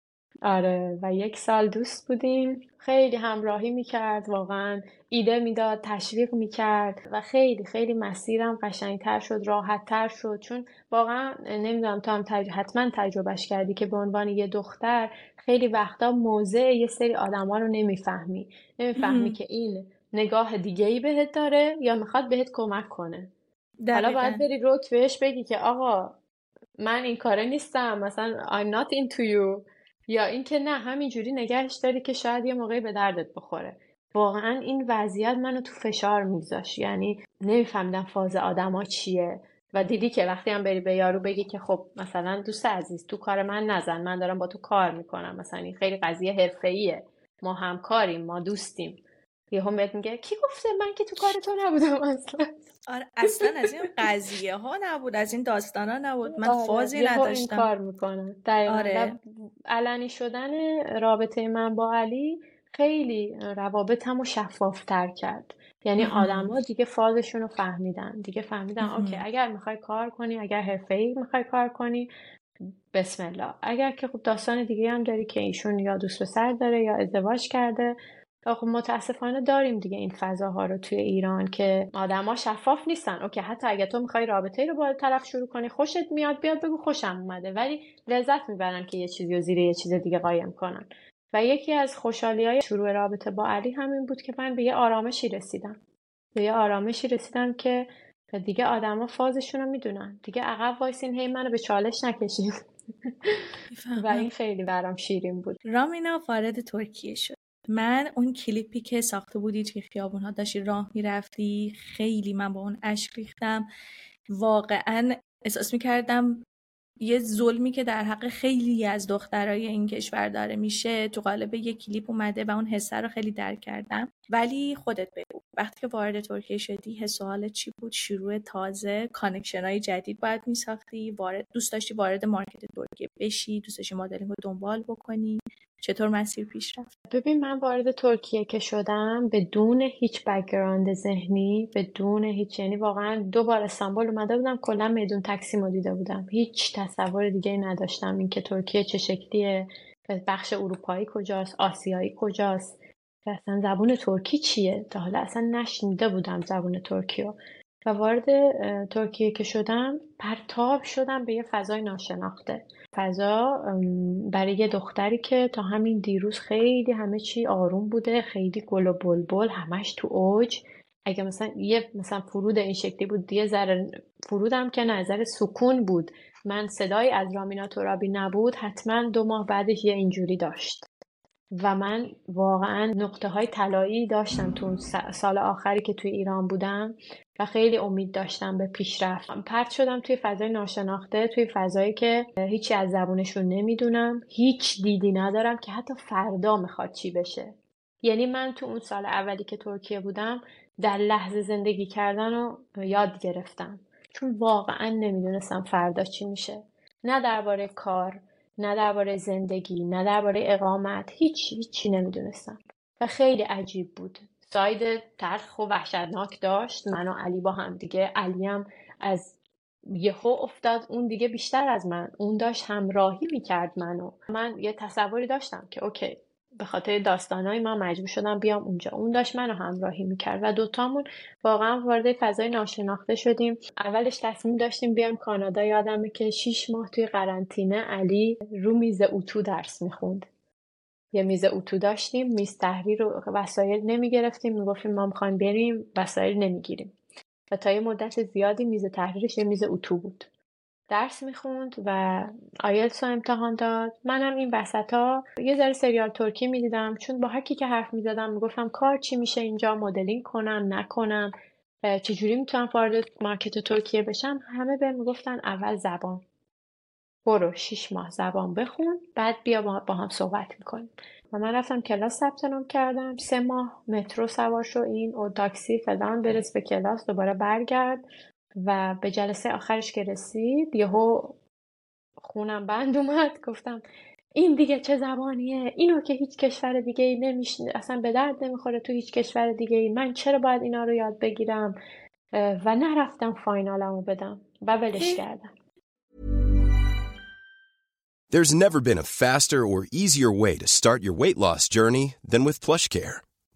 Speaker 1: آره و یک سال دوست بودیم. خیلی همراهی می‌کرد واقعا ایده می‌داد تشویق می‌کرد و خیلی خیلی مسیرم قشنگتر شد راحتتر شد. چون واقعا نمی‌دونم تو هم تج... حتما تجربهش کردی که به عنوان یه دختر خیلی وقتا موضع یه سری آدما رو نمی‌فهمی. نمی‌فهمی که این نگاه دیگه ای بهت داره یا می‌خواد بهت کمک کنه؟ حالا باید بری روک بهش بگی که آقا من این کاره نیستم مثلا I'm not into you. یا اینکه نه همینجوری نگهش داری که شاید یه موقعی به دردت بخوره. واقعا این وضعیت منو تو فشار میذاشت یعنی نمیفهمیدم فاز آدما چیه. و دیدی که وقتی هم بری به یارو بگی که خب مثلا دوست عزیز تو کار من نزن من دارم با تو کار می‌کنم مثلا این خیلی قضیه حرفه‌ایه. ما همکاریم ما دوستیم. یهو بهت میگه کی گفته من که تو کار تو نبودم اصلا؟
Speaker 2: آره اصلا از این قضیه ها نبود از این داستان ها نبود. من آره. فازی نداشتم
Speaker 1: این کار می‌کنه. آره. علنی شدن رابطه من با علی خیلی روابطم رو شفافتر کرد. یعنی ها دیگه فازشون رو فهمیدن. دیگه فهمیدن اوکی اگر می‌خوای کار کنی اگر حرفه ای می‌خوای کار کنی بسم الله. اگر که خب داستان دیگه هم داری که ایشون یا دوست پسر داره یا ازدواج کرده خب متاسفانه داریم دیگه این فضاها رو توی ایران که آدما شفاف نیستن. اوکی حتی اگه تو می‌خوای رابطه رو با طرف شروع کنی خوشت میاد بیاد بگو خوشم اومده. ولی لذت می‌برن که یه چیزی رو زیر یه چیز دیگه قایم کنن. و یکی از خوشحالی های شروع رابطه با علی همین بود که من به یه آرامشی رسیدم. به یه آرامشی رسیدم که دیگه آدما فازشون رو می‌دونن. دیگه عقب وایسین هی منو به چالش نکشید و این خیلی برام شیرین بود.
Speaker 2: رامینا وارد ترکیه شد. من اون کلیپی که ساخته بودی توی خیابون ها داشتی راه می‌رفتی خیلی من با اون اشک ریختم. واقعا احساس می‌کردم یه ظلمی که در حق خیلی از دخترای این کشور داره میشه. تو قالب یه کلیپ اومده و اون حسه رو خیلی درک کردم. ولی خودت بگو. وقتی که وارد ترکیه شدی حس چی بود؟ شروع تازه connection های جدید باید میساختی؟ وارد دوست داشتی وارد market ترکیه بشی؟ دوست داشتی مدلینگ رو دنبال بکنی؟ چطور مسیر پیش رفت؟
Speaker 1: ببین من وارد ترکیه که شدم بدون هیچ background ذهنی بدون هیچ یعنی واقعا دو بار استانبول اومده بودم کلا میدون تکسیم دیده بودم. هیچ تصور دیگه نداشتم اینکه ترکیه چه شکلیه بخش اروپایی کجاست آسیایی کجاست. اصلا زبون ترکی چیه؟ تا حالا اصلا نشنیده بودم زبون ترکی و وارد ترکیه که شدم پرتاب شدم به یه فضای ناشناخته. فضا برای یه دختری که تا همین دیروز خیلی همه چی آروم بوده خیلی گل و بلبل همش تو اوج. اگه مثلا یه مثلا فرود این شکلی بود یه ذره فرودم که نظر سکون بود. من صدای از رامینا ترابی نبود حتما دو ماه بعدش یه اینجوری داشت. و من واقعا نقطه های طلایی داشتم تو سال آخری که توی ایران بودم و خیلی امید داشتم به پیشرفت. پرت شدم توی فضای ناشناخته توی فضایی که هیچی از زبونشون نمی‌دونم هیچ دیدی ندارم که حتی فردا می‌خواد چی بشه. یعنی من تو اون سال اولی که ترکیه بودم در لحظه زندگی کردن رو یاد گرفتم. چون واقعا نمی‌دونستم فردا چی میشه. نه درباره کار نه درباره زندگی نه درباره اقامت هیچ هیچی نمی‌دونستم. و خیلی عجیب بود. ساید تلخ و وحشتناک داشت. من و علی با هم دیگه. علی هم از یهو افتاد. اون دیگه بیشتر از من. اون داشت همراهی می‌کرد منو. من یه تصوری داشتم که اوکی به خاطر داستانهای من مجبور شدم بیام اونجا. اون داشت منو همراهی می‌کرد و دوتامون واقعا وارد فضای ناشناخته شدیم. اولش تصمیم داشتیم بیام کانادا. یادمه که شیش ماه توی قرنطینه علی رو میز اتو درس می‌خوند. یه میز اتو داشتیم. میز تحریر و وسایل نمی‌گرفتیم. می‌گفتیم ما می‌خوایم بریم وسایل نمی‌گیریم. و تا یه مدت زیادی میز تحریرش یه میز اتو بود. درس می‌خوند و آیلتس رو امتحان داد. منم این وسط ها یه ذره سریال ترکی می‌دیدم. چون با هرکی که حرف می‌زدم می‌گفتم کار چی میشه اینجا مدلینگ کنم نکنم چجوری می‌تونم وارد مارکت ترکیه بشم؟ همه به می‌گفتن اول زبان. برو شیش ماه زبان بخون بعد بیا با هم صحبت می‌کنیم. و من رفتم کلاس ثبت نام کردم. سه ماه مترو سوار شو این و تاکسی فلان برس به کلاس دوباره برگرد. و به جلسه آخرش که رسید یهو خونم بند اومد. گفتم این دیگه چه زبانیه؟ اینو که هیچ کشور دیگه ای نمیشنه اصلا به درد نمی‌خوره تو هیچ کشور دیگه ای. من چرا باید اینا رو یاد بگیرم؟ و نرفتم فاینالمو بدم و ولش کردم.
Speaker 3: There's never been a faster or easier way to start your weight loss journey than with PlushCare.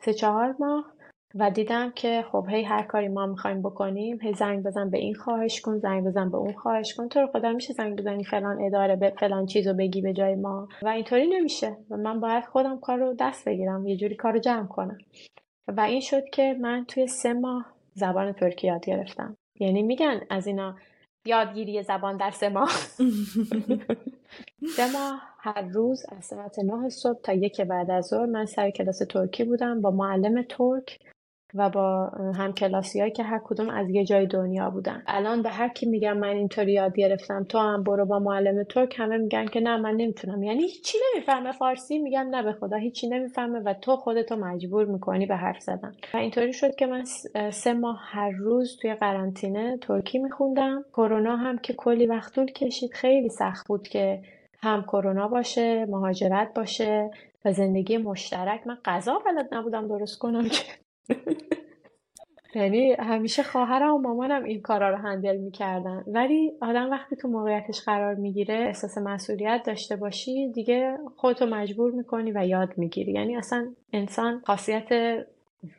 Speaker 1: سه چهار ماه و دیدم که خب هی هر کاری ما می‌خوایم بکنیم هی زنگ بزن به این خواهش کن زنگ بزن به اون خواهش کن. تو رو خدا میشه زنگ بزنی فلان اداره به فلان چیز رو بگی به جای ما. و اینطوری نمیشه. و من باید خودم کار رو دست بگیرم یه جوری کار رو جمع کنم. و این شد که من توی سه ماه زبان ترکی یاد گرفتم. یعنی میگن از اینا یادگیری زبان در سه ماه. سه ماه هر روز از ساعت نه صبح تا یک بعد از ظهر من سر کلاس ترکی بودم با معلم ترک و با هم کلاسی که هر کدوم از یه جای دنیا بودن. الان به هر کی میگم من اینطوری یاد گرفتم تو هم برو با معلم ترک همه میگن که نه من نمی‌تونم. یعنی هیچی نمی‌فهمه فارسی میگم نه به خدا هیچی نمی‌فهمه و تو خودتو مجبور می‌کنی به حرف زدن. و اینطوری شد که من سه ماه هر روز توی قرنطینه ترکی میخوندم. کرونا هم که کلی وقت طول کشید خیلی سخت بود که هم کرونا باشه مهاجرت باشه و زندگی مشترک. من غذا بلد نبودم درست کنم که. یعنی همیشه خواهرم و مامانم این کارا رو هندل می‌کردن. ولی آدم وقتی تو موقعیتش قرار می‌گیره احساس مسئولیت داشته باشی دیگه خودتو مجبور می‌کنی و یاد می‌گیری. یعنی اصلا انسان خاصیت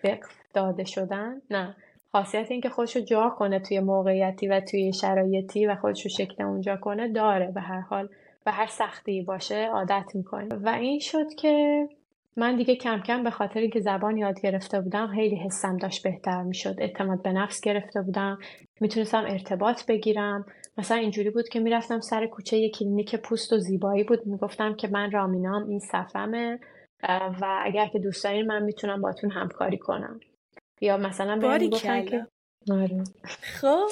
Speaker 1: وقف داده شدن؟ نه. خاصیت اینکه خودشو جا کنه توی موقعیتی و توی شرایطی و خودشو شکل اونجا کنه داره به هر حال. به هر سختی باشه عادت می‌کنه و این شد که من دیگه کم کم به خاطر اینکه زبان یاد گرفته بودم خیلی حسم داشت بهتر می‌شد. اعتماد به نفس گرفته بودم. می‌تونستم ارتباط بگیرم. مثلا اینجوری بود که می‌رفتم سر کوچه یه کلینیک پوست و زیبایی بود. می‌گفتم که من رامینام این صفمه. و اگر که دوست دارین من می‌تونم باتون همکاری کنم. یا مثلا
Speaker 2: باری که
Speaker 1: آره.
Speaker 2: خب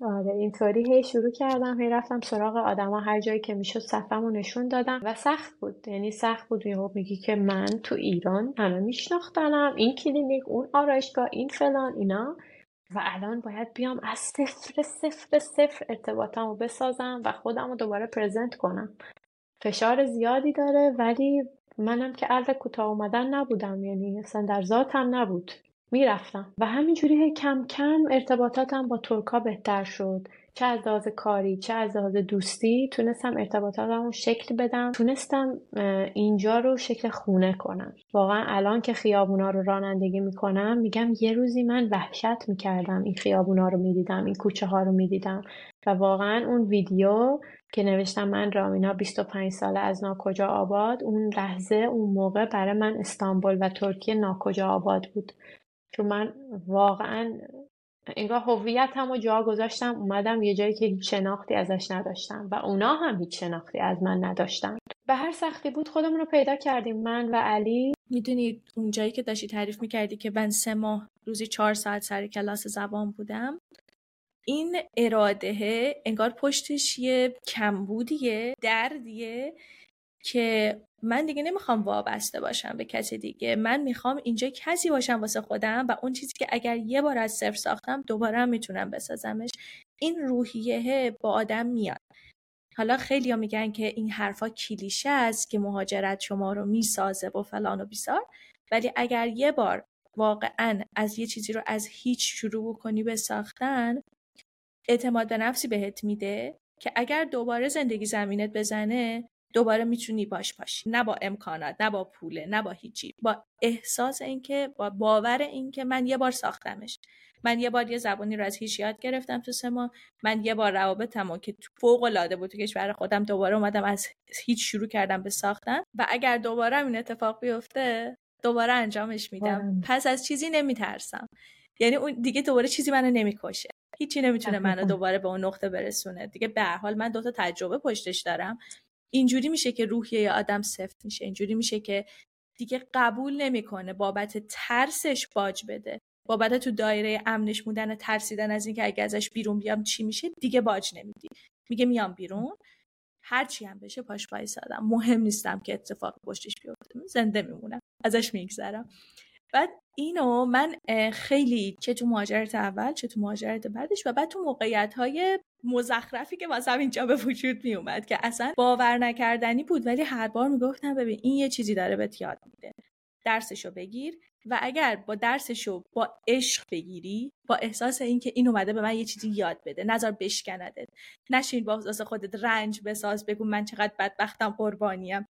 Speaker 1: آره اینطوری هی شروع کردم هی رفتم سراغ آدما. هر جایی که می‌شد صفمو نشون دادم و سخت بود. یعنی سخت بود. یهو میگی که من تو ایران همه میشناختنم. این کلینیک اون آرایشگاه این فلان اینا. و الان باید بیام از صفر صفر صفر ارتباطمو بسازم و خودم رو دوباره پرزنت کنم. فشار زیادی داره ولی منم که عرض کوتاه اومدن نبودم. یعنی اصلا در ذاتم نبود. می‌رفتم. و همینجوری کم کم ارتباطاتم با ترکا بهتر شد. چه از لحاظ کاری چه از لحاظ دوستی تونستم ارتباطاتم رو شکل بدم. تونستم اینجا رو شکل خونه کنم. واقعا الان که خیابونا رو رانندگی می‌کنم میگم یه روزی من وحشت می‌کردم این خیابونا رو می‌دیدم این کوچه ها رو می‌دیدم. و واقعا اون ویدیو که نوشتم من رامینا 25 ساله از ناکجا آباد اون لحظه اون موقع برای من استانبول و ترکیه ناکجا آباد بود. چون من واقعا انگار هویتم و جا گذاشتم اومدم یه جایی که هیچ شناختی ازش نداشتم و اونا هم هیچ شناختی از من نداشتن. به هر سختی بود خودمون رو پیدا کردیم من و علی.
Speaker 2: می‌دونید اون جایی که داشتی تعریف می‌کردی که من سه ماه روزی چهار ساعت سر کلاس زبان بودم این اراده انگار پشتش یه کمبودیه دردیه که من دیگه نمی‌خوام وابسته باشم به کسی دیگه. من می‌خوام اینجا کسی باشم واسه خودم و اون چیزی که اگر یه بار از صفر ساختم دوباره هم می‌تونم بسازمش. این روحیه با آدم میاد. حالا خیلی ها میگن که این حرفا کلیشه است که مهاجرت شما رو می‌سازه و فلان و بیسار. ولی اگر یه بار واقعا از یه چیزی رو از هیچ شروع کنی به ساختن اعتماد به نفسی بهت میده که اگر دوباره زندگی زمینت بزنه دوباره می‌تونی باش باشی. نه با امکانات نه با پوله نه با هیچی. با احساس اینکه با باور اینکه من یه بار ساختمش. من یه بار یه زبانی رو از هیچ یاد گرفتم تو سه ماه. من یه بار روابطمو که فوق العاده بود تو کشور خودم دوباره اومدم از هیچ شروع کردم به ساختن. و اگر دوباره این اتفاق بیفته دوباره انجامش میدم. پس از چیزی نمیترسم. یعنی اون دیگه دوباره چیزی منو نمی‌کشه. هیچی نمی‌تونه منو دوباره به اون نقطه برسونه. دیگه به هر حال من دو تا تجربه پشتش دارم. اینجوری میشه که روحیه آدم سفت میشه اینجوری میشه که دیگه قبول نمی‌کنه بابت ترسش باج بده. بابت تو دایره امنش بودن ترسیدن از اینکه اگه ازش بیرون بیام چی میشه؟ دیگه باج نمیدی. میگه میام بیرون هرچی هم بشه پاش سادم مهم نیستم که اتفاق پشتش بیفته. زنده میمونم. ازش میگذرم. بعد اینو من خیلی چه تو مهاجرت اول چه تو مهاجرت بعدش و بعد تو موقعیت های مزخرفی که واسه اینجا به وجود می اومد که اصلا باور نکردنی بود ولی هر بار می‌گفتم ببین این یه چیزی داره بهت یاد میده. درسشو بگیر و اگر با درسشو با عشق بگیری با احساس اینکه این اومده به من یه چیزی یاد بده نظر بشکندت. نشین با احساس خودت رنج بساز بگو من چقدر بدبختم قربانیم.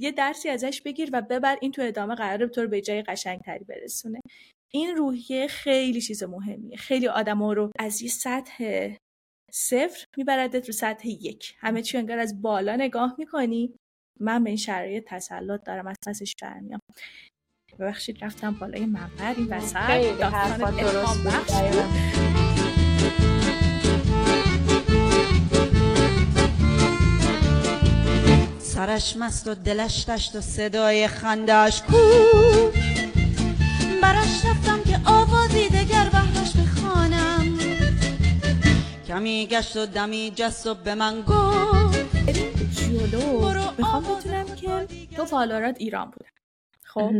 Speaker 2: یه درسی ازش بگیر و ببر این تو ادامه قراره تو رو به جای قشنگتری برسونه. این روحیه خیلی چیز مهمیه. خیلی آدما رو از یه سطح صفر میبردت رو سطح یک. همه چی انگار از بالا نگاه می‌کنی. من به این شرایط تسلط دارم. از پسش برمیام. ببخشید رفتم بالای منبر. این وسط. داستان الهام بخش
Speaker 4: سرش مست و دلش دشت و صدای خندش کو برش رفتم که آوازی دگر بهرش بخوانم. کمی گشت و دمی جست و به من گفت.
Speaker 2: جلو. می‌خوام بتونم که تو follower ات ایران بودن. خب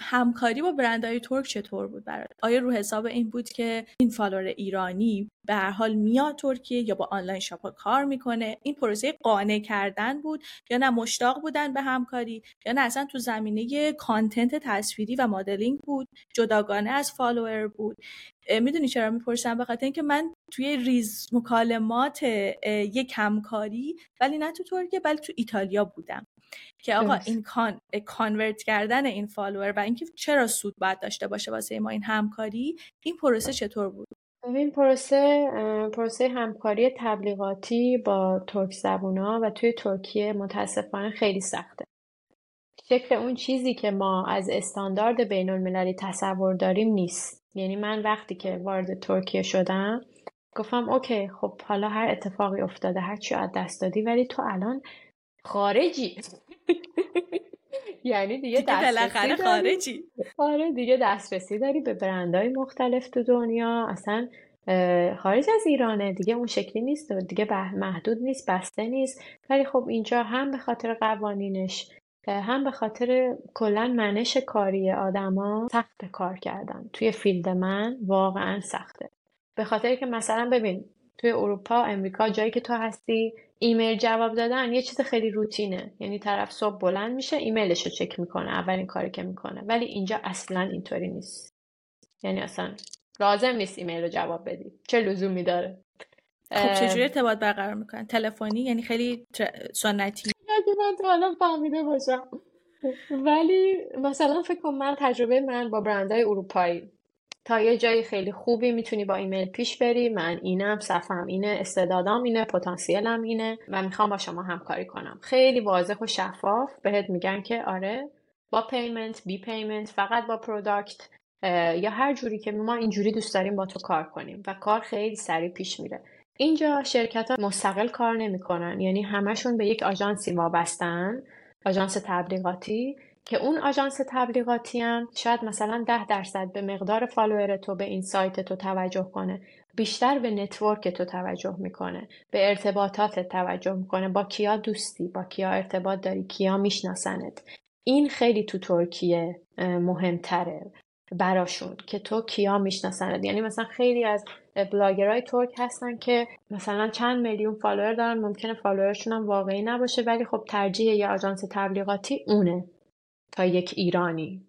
Speaker 2: همکاری با برندهای ترک چطور بود برات؟ آیا رو حساب این بود که این follower ایرانی به هر حال میاد ترکیه یا با online shop کار می‌کنه؟ این پروسه قانع کردن بود یا نه مشتاق بودن به همکاری یا نه؟ اصلا تو زمینه content تصویری و مدلینگ بود جداگانه از follower بود. می‌دونی چرا می‌پرسم؟ به خاطر اینکه من توی ریز مکالمات یک همکاری ولی نه تو ترکیه بلکه تو ایتالیا بودم. که آقا این کان کانورت کردن این فالوور و اینکه چرا سود باید داشته باشه واسه ما این همکاری این پروسه چطور بود؟
Speaker 1: این پروسه پروسه همکاری تبلیغاتی با ترک زبونا و توی ترکیه متاسفانه خیلی سخته. شکل اون چیزی که ما از استاندارد بین المللی تصور داریم نیست. یعنی من وقتی که وارد ترکیه شدم گفتم okay خب حالا هر اتفاقی افتاده هر چی از دست دادی ولی تو الان خارجی. یعنی دیگه
Speaker 2: دسترسی خارجی.
Speaker 1: آره دیگه دسترسی داری به برندهای مختلف تو دنیا. اصلا خارج از ایرانه. دیگه اون شکلی نیست و دیگه محدود نیست بسته نیست. ولی خب اینجا هم به خاطر قوانینش هم به خاطر کلا منش کاری آدما سخت کار کردن. توی field من واقعا سخته. به خاطر که مثلا ببین توی اروپا امریکا جایی که تو هستی ایمیل جواب دادن یه چیز خیلی روتینه. یعنی طرف صبح بلند میشه ایمیلش رو چک می‌کنه اولین کاری که می‌کنه. ولی اینجا اصلا اینطوری نیست. یعنی اصلا لازم نیست ایمیل رو جواب بدی. چه لزومی داره؟
Speaker 2: خب چجوری ارتباط برقرار می‌کنن؟ تلفنی؟ یعنی خیلی سنتی؟
Speaker 1: من تو الان فهمیده باشم. ولی مثلا فکر کنم من تجربه من با برندهای اروپایی. تا یه جای خیلی خوبی می‌تونی با ایمیل پیش بری. من اینم صفحه‌م اینه استعدادام اینه پتانسیلم اینه و می‌خوام با شما همکاری کنم. خیلی واضح و شفاف بهت میگن که آره با payment بی payment فقط با product یا هر جوری که ما اینجوری دوست داریم با تو کار کنیم و کار خیلی سریع پیش میره. اینجا شرکت ها مستقل کار نمی‌کنن یعنی همشون به یک آژانسی وابستن آژانس تبلیغاتی. که اون آژانس تبلیغاتی هم شاید مثلا ده درصد به مقدار follower تو به insight تو توجه کنه. بیشتر به network تو توجه می‌کنه. به ارتباطات توجه می‌کنه. با کیا دوستی؟ با کیا ارتباط داری؟ کیا میشناسنت؟ این خیلی تو ترکیه مهمتره براشون که تو کیا می‌شناسند یعنی مثلا خیلی از بلاگرهای ترک هستن که مثلا چند میلیون follower دارن. ممکنه follower شون هم واقعی نباشه ولی خب ترجیح یه آژانس تبلیغاتی اونه. تا یک ایرانی.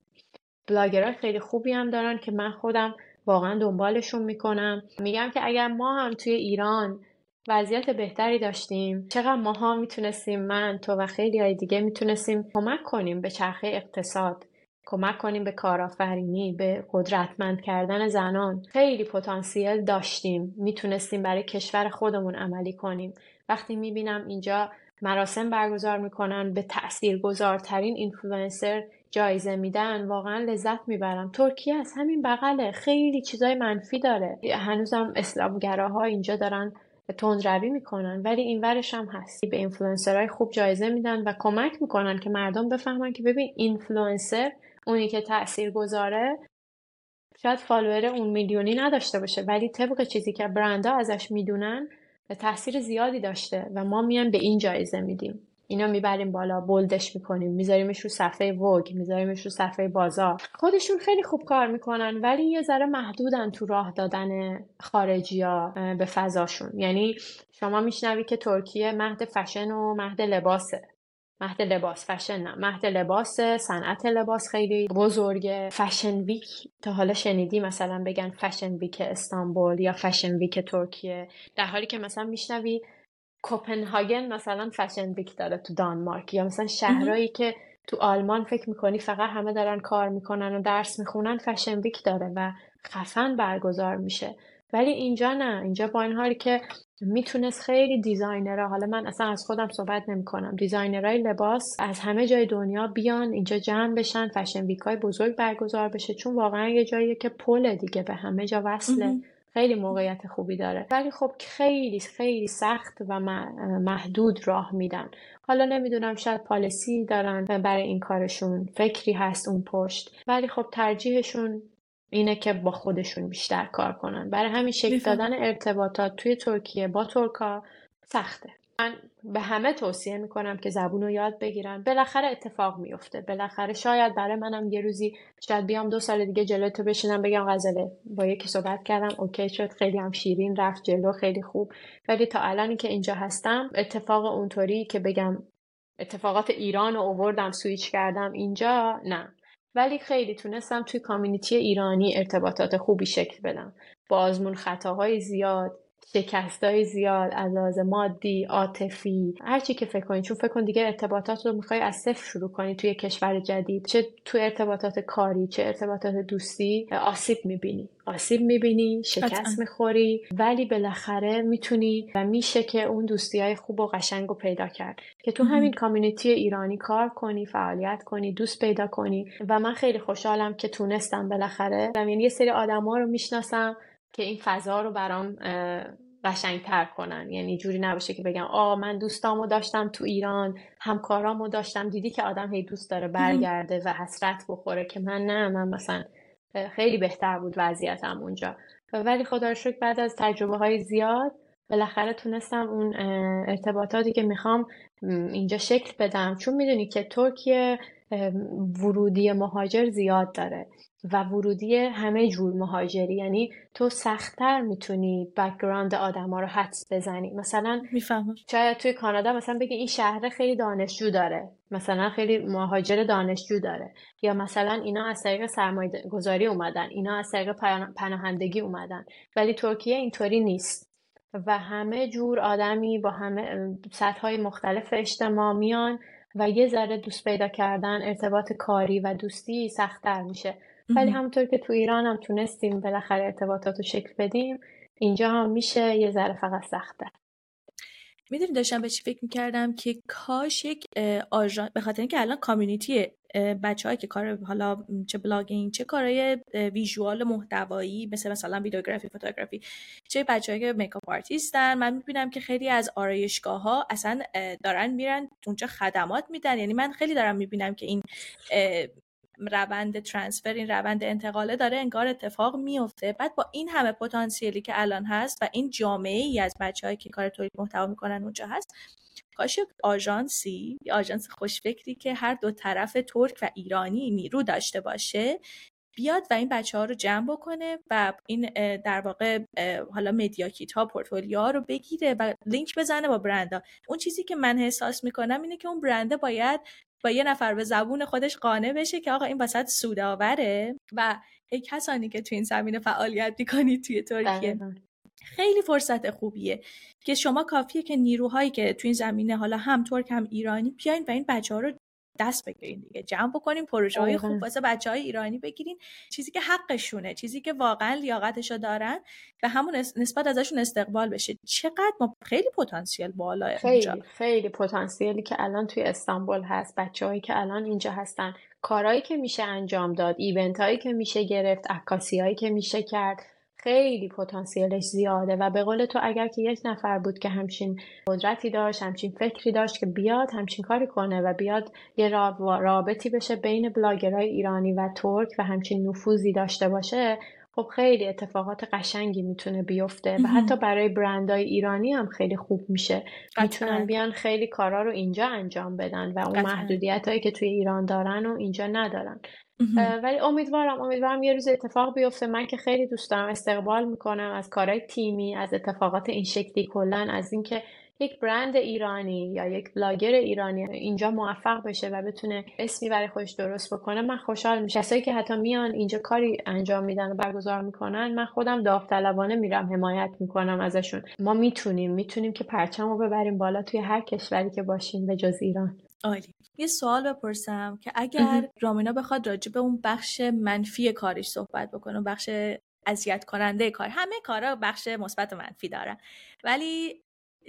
Speaker 1: بلاگرهای خیلی خوبی هم دارن که من خودم واقعا دنبالشون می‌کنم. میگم که اگر ما هم توی ایران وضعیت بهتری داشتیم چقدر ماها می‌تونستیم من تو و خیلی های دیگه می‌تونستیم کمک کنیم به چرخه اقتصاد کمک کنیم به کارآفرینی به قدرتمند کردن زنان. خیلی پتانسیل داشتیم. می‌تونستیم برای کشور خودمون عملی کنیم. وقتی می‌بینم اینجا مراسم برگزار می‌کنن به تاثیرگذارترین اینفلوئنسر جایزه میدن. واقعا لذت می‌برم. ترکیه از همین بغله. خیلی چیزای منفی داره. هنوزم اسلامگراها اینجا دارن تندروی می‌کنن ولی این ورش هم هست. به اینفلوئنسرهای خوب جایزه میدن و کمک می‌کنن که مردم بفهمن که ببین اینفلوئنسر اونی که تاثیر گذاره شاید follower اون میلیونی نداشته باشه ولی طبق چیزی که برندا ازش می‌دونن تاثیر زیادی داشته و ما میان به این جایزه میدیم. اینا می‌بریم بالا bold ش می‌کنیم میذاریمش رو صفحه Vogue میذاریمش رو صفحه Bazaar. خودشون خیلی خوب کار می‌کنن ولی یه ذره محدودن تو راه دادن خارجی ها به فضاشون. یعنی شما میشنوی که ترکیه مهد فشن و مهد لباسه. مهد لباس فشن نه. مهد لباس صنعت لباس خیلی بزرگه fashion week. تا حالا شنیدی مثلا بگن fashion week استانبول یا fashion week ترکیه. در حالی که مثلا میشنوی کوپنهاگن مثلا fashion week داره تو دانمارک یا مثلا شهرهایی که تو آلمان فکر می‌کنی فقط همه دارن کار می‌کنن و درس می‌خونن fashion week داره و خفن برگزار میشه. ولی اینجا نه. اینجا با این حالی که می‌تونست خیلی designer ها حالا من اصلا از خودم صحبت نمی کنم designer های لباس از همه جای دنیا بیان اینجا جمع بشن fashion week های بزرگ برگزار بشه. چون واقعا یه جاییه که پل دیگه به همه جا وصله. خیلی موقعیت خوبی داره. ولی خب خیلی خیلی سخت و محدود راه میدن. حالا نمی‌دونم شاید پالیسی دارن برای این کارشون. فکری هست اون پشت. ولی خب ترجیحشون اینه که با خودشون بیشتر کار کنن. برای همین شکل دادن ارتباطات توی ترکیه با ترکا سخته. من به همه توصیه می‌کنم که زبون رو یاد بگیرن. بالاخره اتفاق میفته بالاخره شاید برای منم یه روزی شاید بیام دو سال دیگه جلو تو بشینم بگم غزله با یکی صحبت کردم اوکی شد خیلی هم شیرین رفت جلو خیلی خوب. ولی تا الانی که اینجا هستم اتفاق اونطوری که بگم اتفاقات ایران رو اووردم سویچ کردم اینجا نه. ولی خیلی تونستم توی community ایرانی ارتباطات خوبی شکل بدم. با آزمون خطاهای زیاد شکستای زیاد از لحاظ مادی عاطفی هرچی که فکر کنی. چون فکر کن دیگه ارتباطات رو می‌خوای از صفر شروع کنی توی کشور جدید. چه تو ارتباطات کاری چه ارتباطات دوستی آسیب می‌بینی. آسیب می‌بینی شکست می‌خوری ولی بالاخره می‌تونی و میشه که اون دوستی های خوب و قشنگ رو پیدا کرد. که تو همین کامیونیتی ایرانی کار کنی فعالیت کنی دوست پیدا کنی. و من خیلی خوشحالم که تونستم بالاخره. یعنی یه سری آدما رو می‌شناسم. که این فضا رو برام قشنگتر کنن. یعنی جوری نباشه که بگم آ من دوستامو داشتم تو ایران همکارامو داشتم. دیدی که آدم هی دوست داره برگرده و حسرت بخوره که من نه من مثلا خیلی بهتر بود وضعیتم اونجا. ولی خدا رو شکر بعد از تجربه های زیاد بالاخره تونستم اون ارتباطاتی که می‌خوام اینجا شکل بدم. چون می‌دونی که ترکیه ورودی مهاجر زیاد داره و ورودی همه جور مهاجری. یعنی تو سختتر می‌تونی بکگراند آدم ها رو حدس بزنی. مثلا
Speaker 2: می‌فهمم.
Speaker 1: شاید توی کانادا مثلا بگی این شهر خیلی دانشجو داره. مثلا خیلی مهاجر دانشجو داره. یا مثلا اینا از طریق سرمایه گذاری اومدن. اینا از طریق پناهندگی اومدن. ولی ترکیه اینطوری نیست. و همه جور آدمی با همه سطح های مختلف اجتماع میان و یه ذره دوست پیدا کردن ارتباط کاری و دوستی سختتر میشه. ولی همونطور که تو ایران هم تونستیم بالاخره ارتباطات رو شکل بدیم اینجا هم میشه یه ذره فقط سخته.
Speaker 2: می‌دونی داشتم به چی فکر می‌کردم که کاش یک آژان به خاطر اینکه الان کامیونیتی بچه که کار حالا چه blogging چه کارهای visual محتوایی مثل مثلا videography photography چه بچه که makeup artist ن من می‌بینم که خیلی از آرایشگاه ها اصلا دارن میرن اونجا خدمات میدن. یعنی من خیلی دارم می‌بینم که این روند transfer این روند انتقاله داره انگار اتفاق میفته بعد با این همه پتانسیلی که الان هست و این جامعه ای از بچههایی که کار تولید محتوا می‌کنن اونجا هست کاش آژانسی یا آژانس خوشفکری که هر دو طرف ترک و ایرانی نیرو داشته باشه بیاد و این بچه ها رو جمع بکنه و این در واقع حالا media kit ها پورتفولیو رو بگیره و لینک بزنه با برندا. اون چیزی که من احساس می‌کنم اینه که اون برنده باید با یه نفر به زبون خودش قانع بشه که آقا این وسط سودآوره و کسانی که تو این زمینه فعالیت می‌کنید توی ترکیه. خیلی فرصت خوبیه که شما کافیه که نیروهایی که تو این زمینه حالا هم ترک هم ایرانی بیاین و این بچه ها رو دست بگیرین دیگه. جمع بکنین پروژه های خوب واسه بچه های ایرانی بگیرین. چیزی که حقشونه چیزی که واقعا لیاقتشو دارن و همون نسبت ازشون استقبال بشه. چقدر ما خیلی پتانسیل بالا
Speaker 1: خیلی خیلی پتانسیلی که الان توی استانبول هست. بچههایی که الان اینجا هستن. کارهایی که میشه انجام داد ایونت هایی که میشه گرفت عکاسی هایی که میشه کرد. خیلی پتانسیلش زیاده و به قول تو اگر که یک نفر بود که همچین قدرتی داشت همچین فکری داشت که بیاد همچین کاری کنه و بیاد یه رابطی بشه بین بلاگرهای ایرانی و ترک و همچین نفوذی داشته باشه خب خیلی اتفاقات قشنگی می‌تونه بیفته و حتی برای برندهای ایرانی هم خیلی خوب میشه. می‌تونن بیان خیلی کارا رو اینجا انجام بدن و اون محدودیت هایی که توی ایران دارن و اینجا ندارن. ولی امیدوارم امیدوارم یه روز اتفاق بیفته. من که خیلی دوست دارم استقبال می‌کنم از کارهای تیمی از اتفاقات این شکلی کلا از اینکه یک برند ایرانی یا یک بلاگر ایرانی اینجا موفق بشه و بتونه اسمی برای خودش درست بکنه. من خوشحال میشم. کسایی که حتی میان اینجا کاری انجام میدن و برگزار می‌کنن من خودم داوطلبانه میرم حمایت می‌کنم ازشون. ما می‌تونیم می‌تونیم که پرچم رو ببریم بالا توی هر کشوری که باشیم به جز ایران.
Speaker 2: عالی. یه سوال بپرسم که اگر رامینا بخواد راجع به اون بخش منفی کارش صحبت بکنه بخش اذیت کننده کار همه کارا بخش مثبت و منفی دارن ولی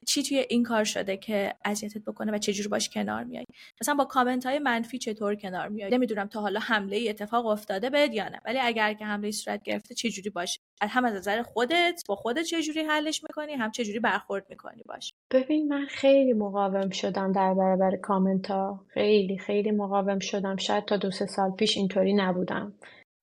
Speaker 2: چی توی این کار شده که اذیتت بکنه و چجور باش کنار میای؟ مثلا با کامنت های منفی چطور کنار میای؟ نمی‌دونم تا حالا حمله ای اتفاق افتاده بهت یا نه ولی اگر که حمله صورت گرفته چجوری باش هم از نظر خودت با خودت چجوری حلش می‌کنی؟ هم چجوری برخورد می‌کنی باش؟
Speaker 1: ببین من خیلی مقاوم شدم در برابر کامنت ها خیلی خیلی مقاوم شدم. شاید تا دو سه سال پیش اینطوری نبودم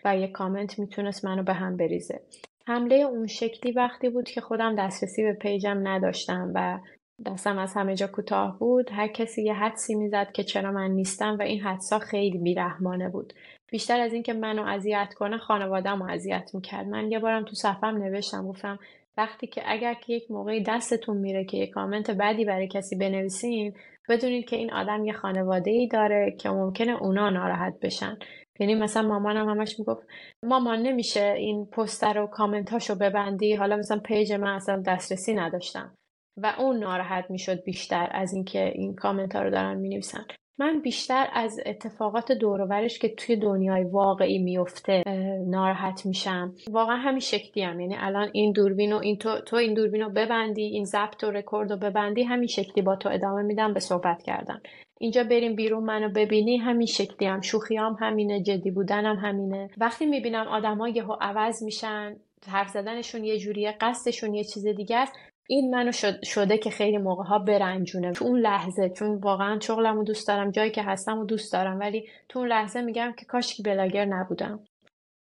Speaker 1: و یه کامنت می‌تونست منو به هم بریزه. حمله اون شکلی وقتی بود که خودم دسترسی به پیجم نداشتم و دستم از همه جا کوتاه بود هر کسی یه حدسی می‌زد که چرا من نیستم و این حدسا خیلی بیرحمانه بود. بیشتر از اینکه منو اذیت کنه خانواده‌مو اذیت می‌کرد. من یه بارم تو صفم نوشتم گفتم وقتی که اگر که یک موقعی دستتون میره که یه کامنت بدی برای کسی بنویسین بدونید که این آدم یه خانواده ای داره که ممکنه اونا ناراحت بشن. یعنی مثلا مامانم همش می‌گفت مامان نمیشه این پستر و کامنت هاشو ببندی؟ حالا مثلا page من اصلا دسترسی نداشتم. و اون ناراحت می‌شد بیشتر از اینکه این کامنت ها رو دارن می‌نویسن. من بیشتر از اتفاقات دوروورش که توی دنیای واقعی میفته ناراحت میشم. واقعا همین شکلی هم. یعنی الان این دوربین و این تو, تو این دوربین رو ببندی این ضبط و رکورد رو ببندی همین شکلی با تو ادامه میدم به صحبت کردن اینجا بریم بیرون منو ببینی همین شکلی هم. شوخیام همینه جدی بودنم همینه. وقتی می‌بینم آدما یهو عوض میشن حرف زدنشون یه جوریه قصدشون یه چیز دیگه است. این منو شده که خیلی موقع ها برنجونه. تو اون لحظه چون واقعا شغلمو دوست دارم جایی که هستم و دوست دارم ولی تو اون لحظه میگم که کاش که بلاگر نبودم.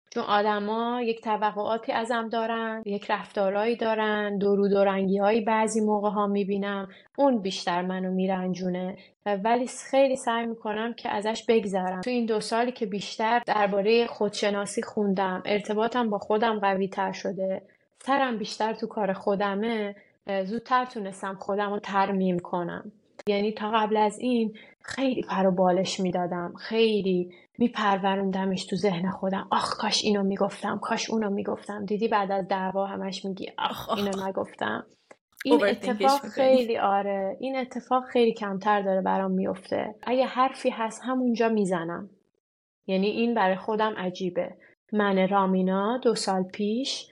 Speaker 1: چون آدما یک توقعاتی ازم دارن یک رفتارهایی دارن درو دورنگی هایی بعضی موقع ها می‌بینم. اون بیشتر منو میرنجونه. ولی خیلی سعی می‌کنم که ازش بگذرم. تو این دو سالی که بیشتر درباره خودشناسی خوندم ارتباطم با خودم قوی تر شده سرم بیشتر تو کار خودمه زودتر تونستم خودم رو ترمیم کنم. یعنی تا قبل از این خیلی پر و بالش می‌دادم. خیلی میپروروندمش تو ذهن خودم. آخ کاش اینو می‌گفتم. کاش اونو می‌گفتم. دیدی بعد از دعوا همش میگی آخ اینو نگفتم. این اتفاق خیلی آره. این اتفاق خیلی کمتر داره برام میفته اگه حرفی هست همونجا می‌زنم. یعنی این برای خودم عجیبه. من رامینا دو سال پیش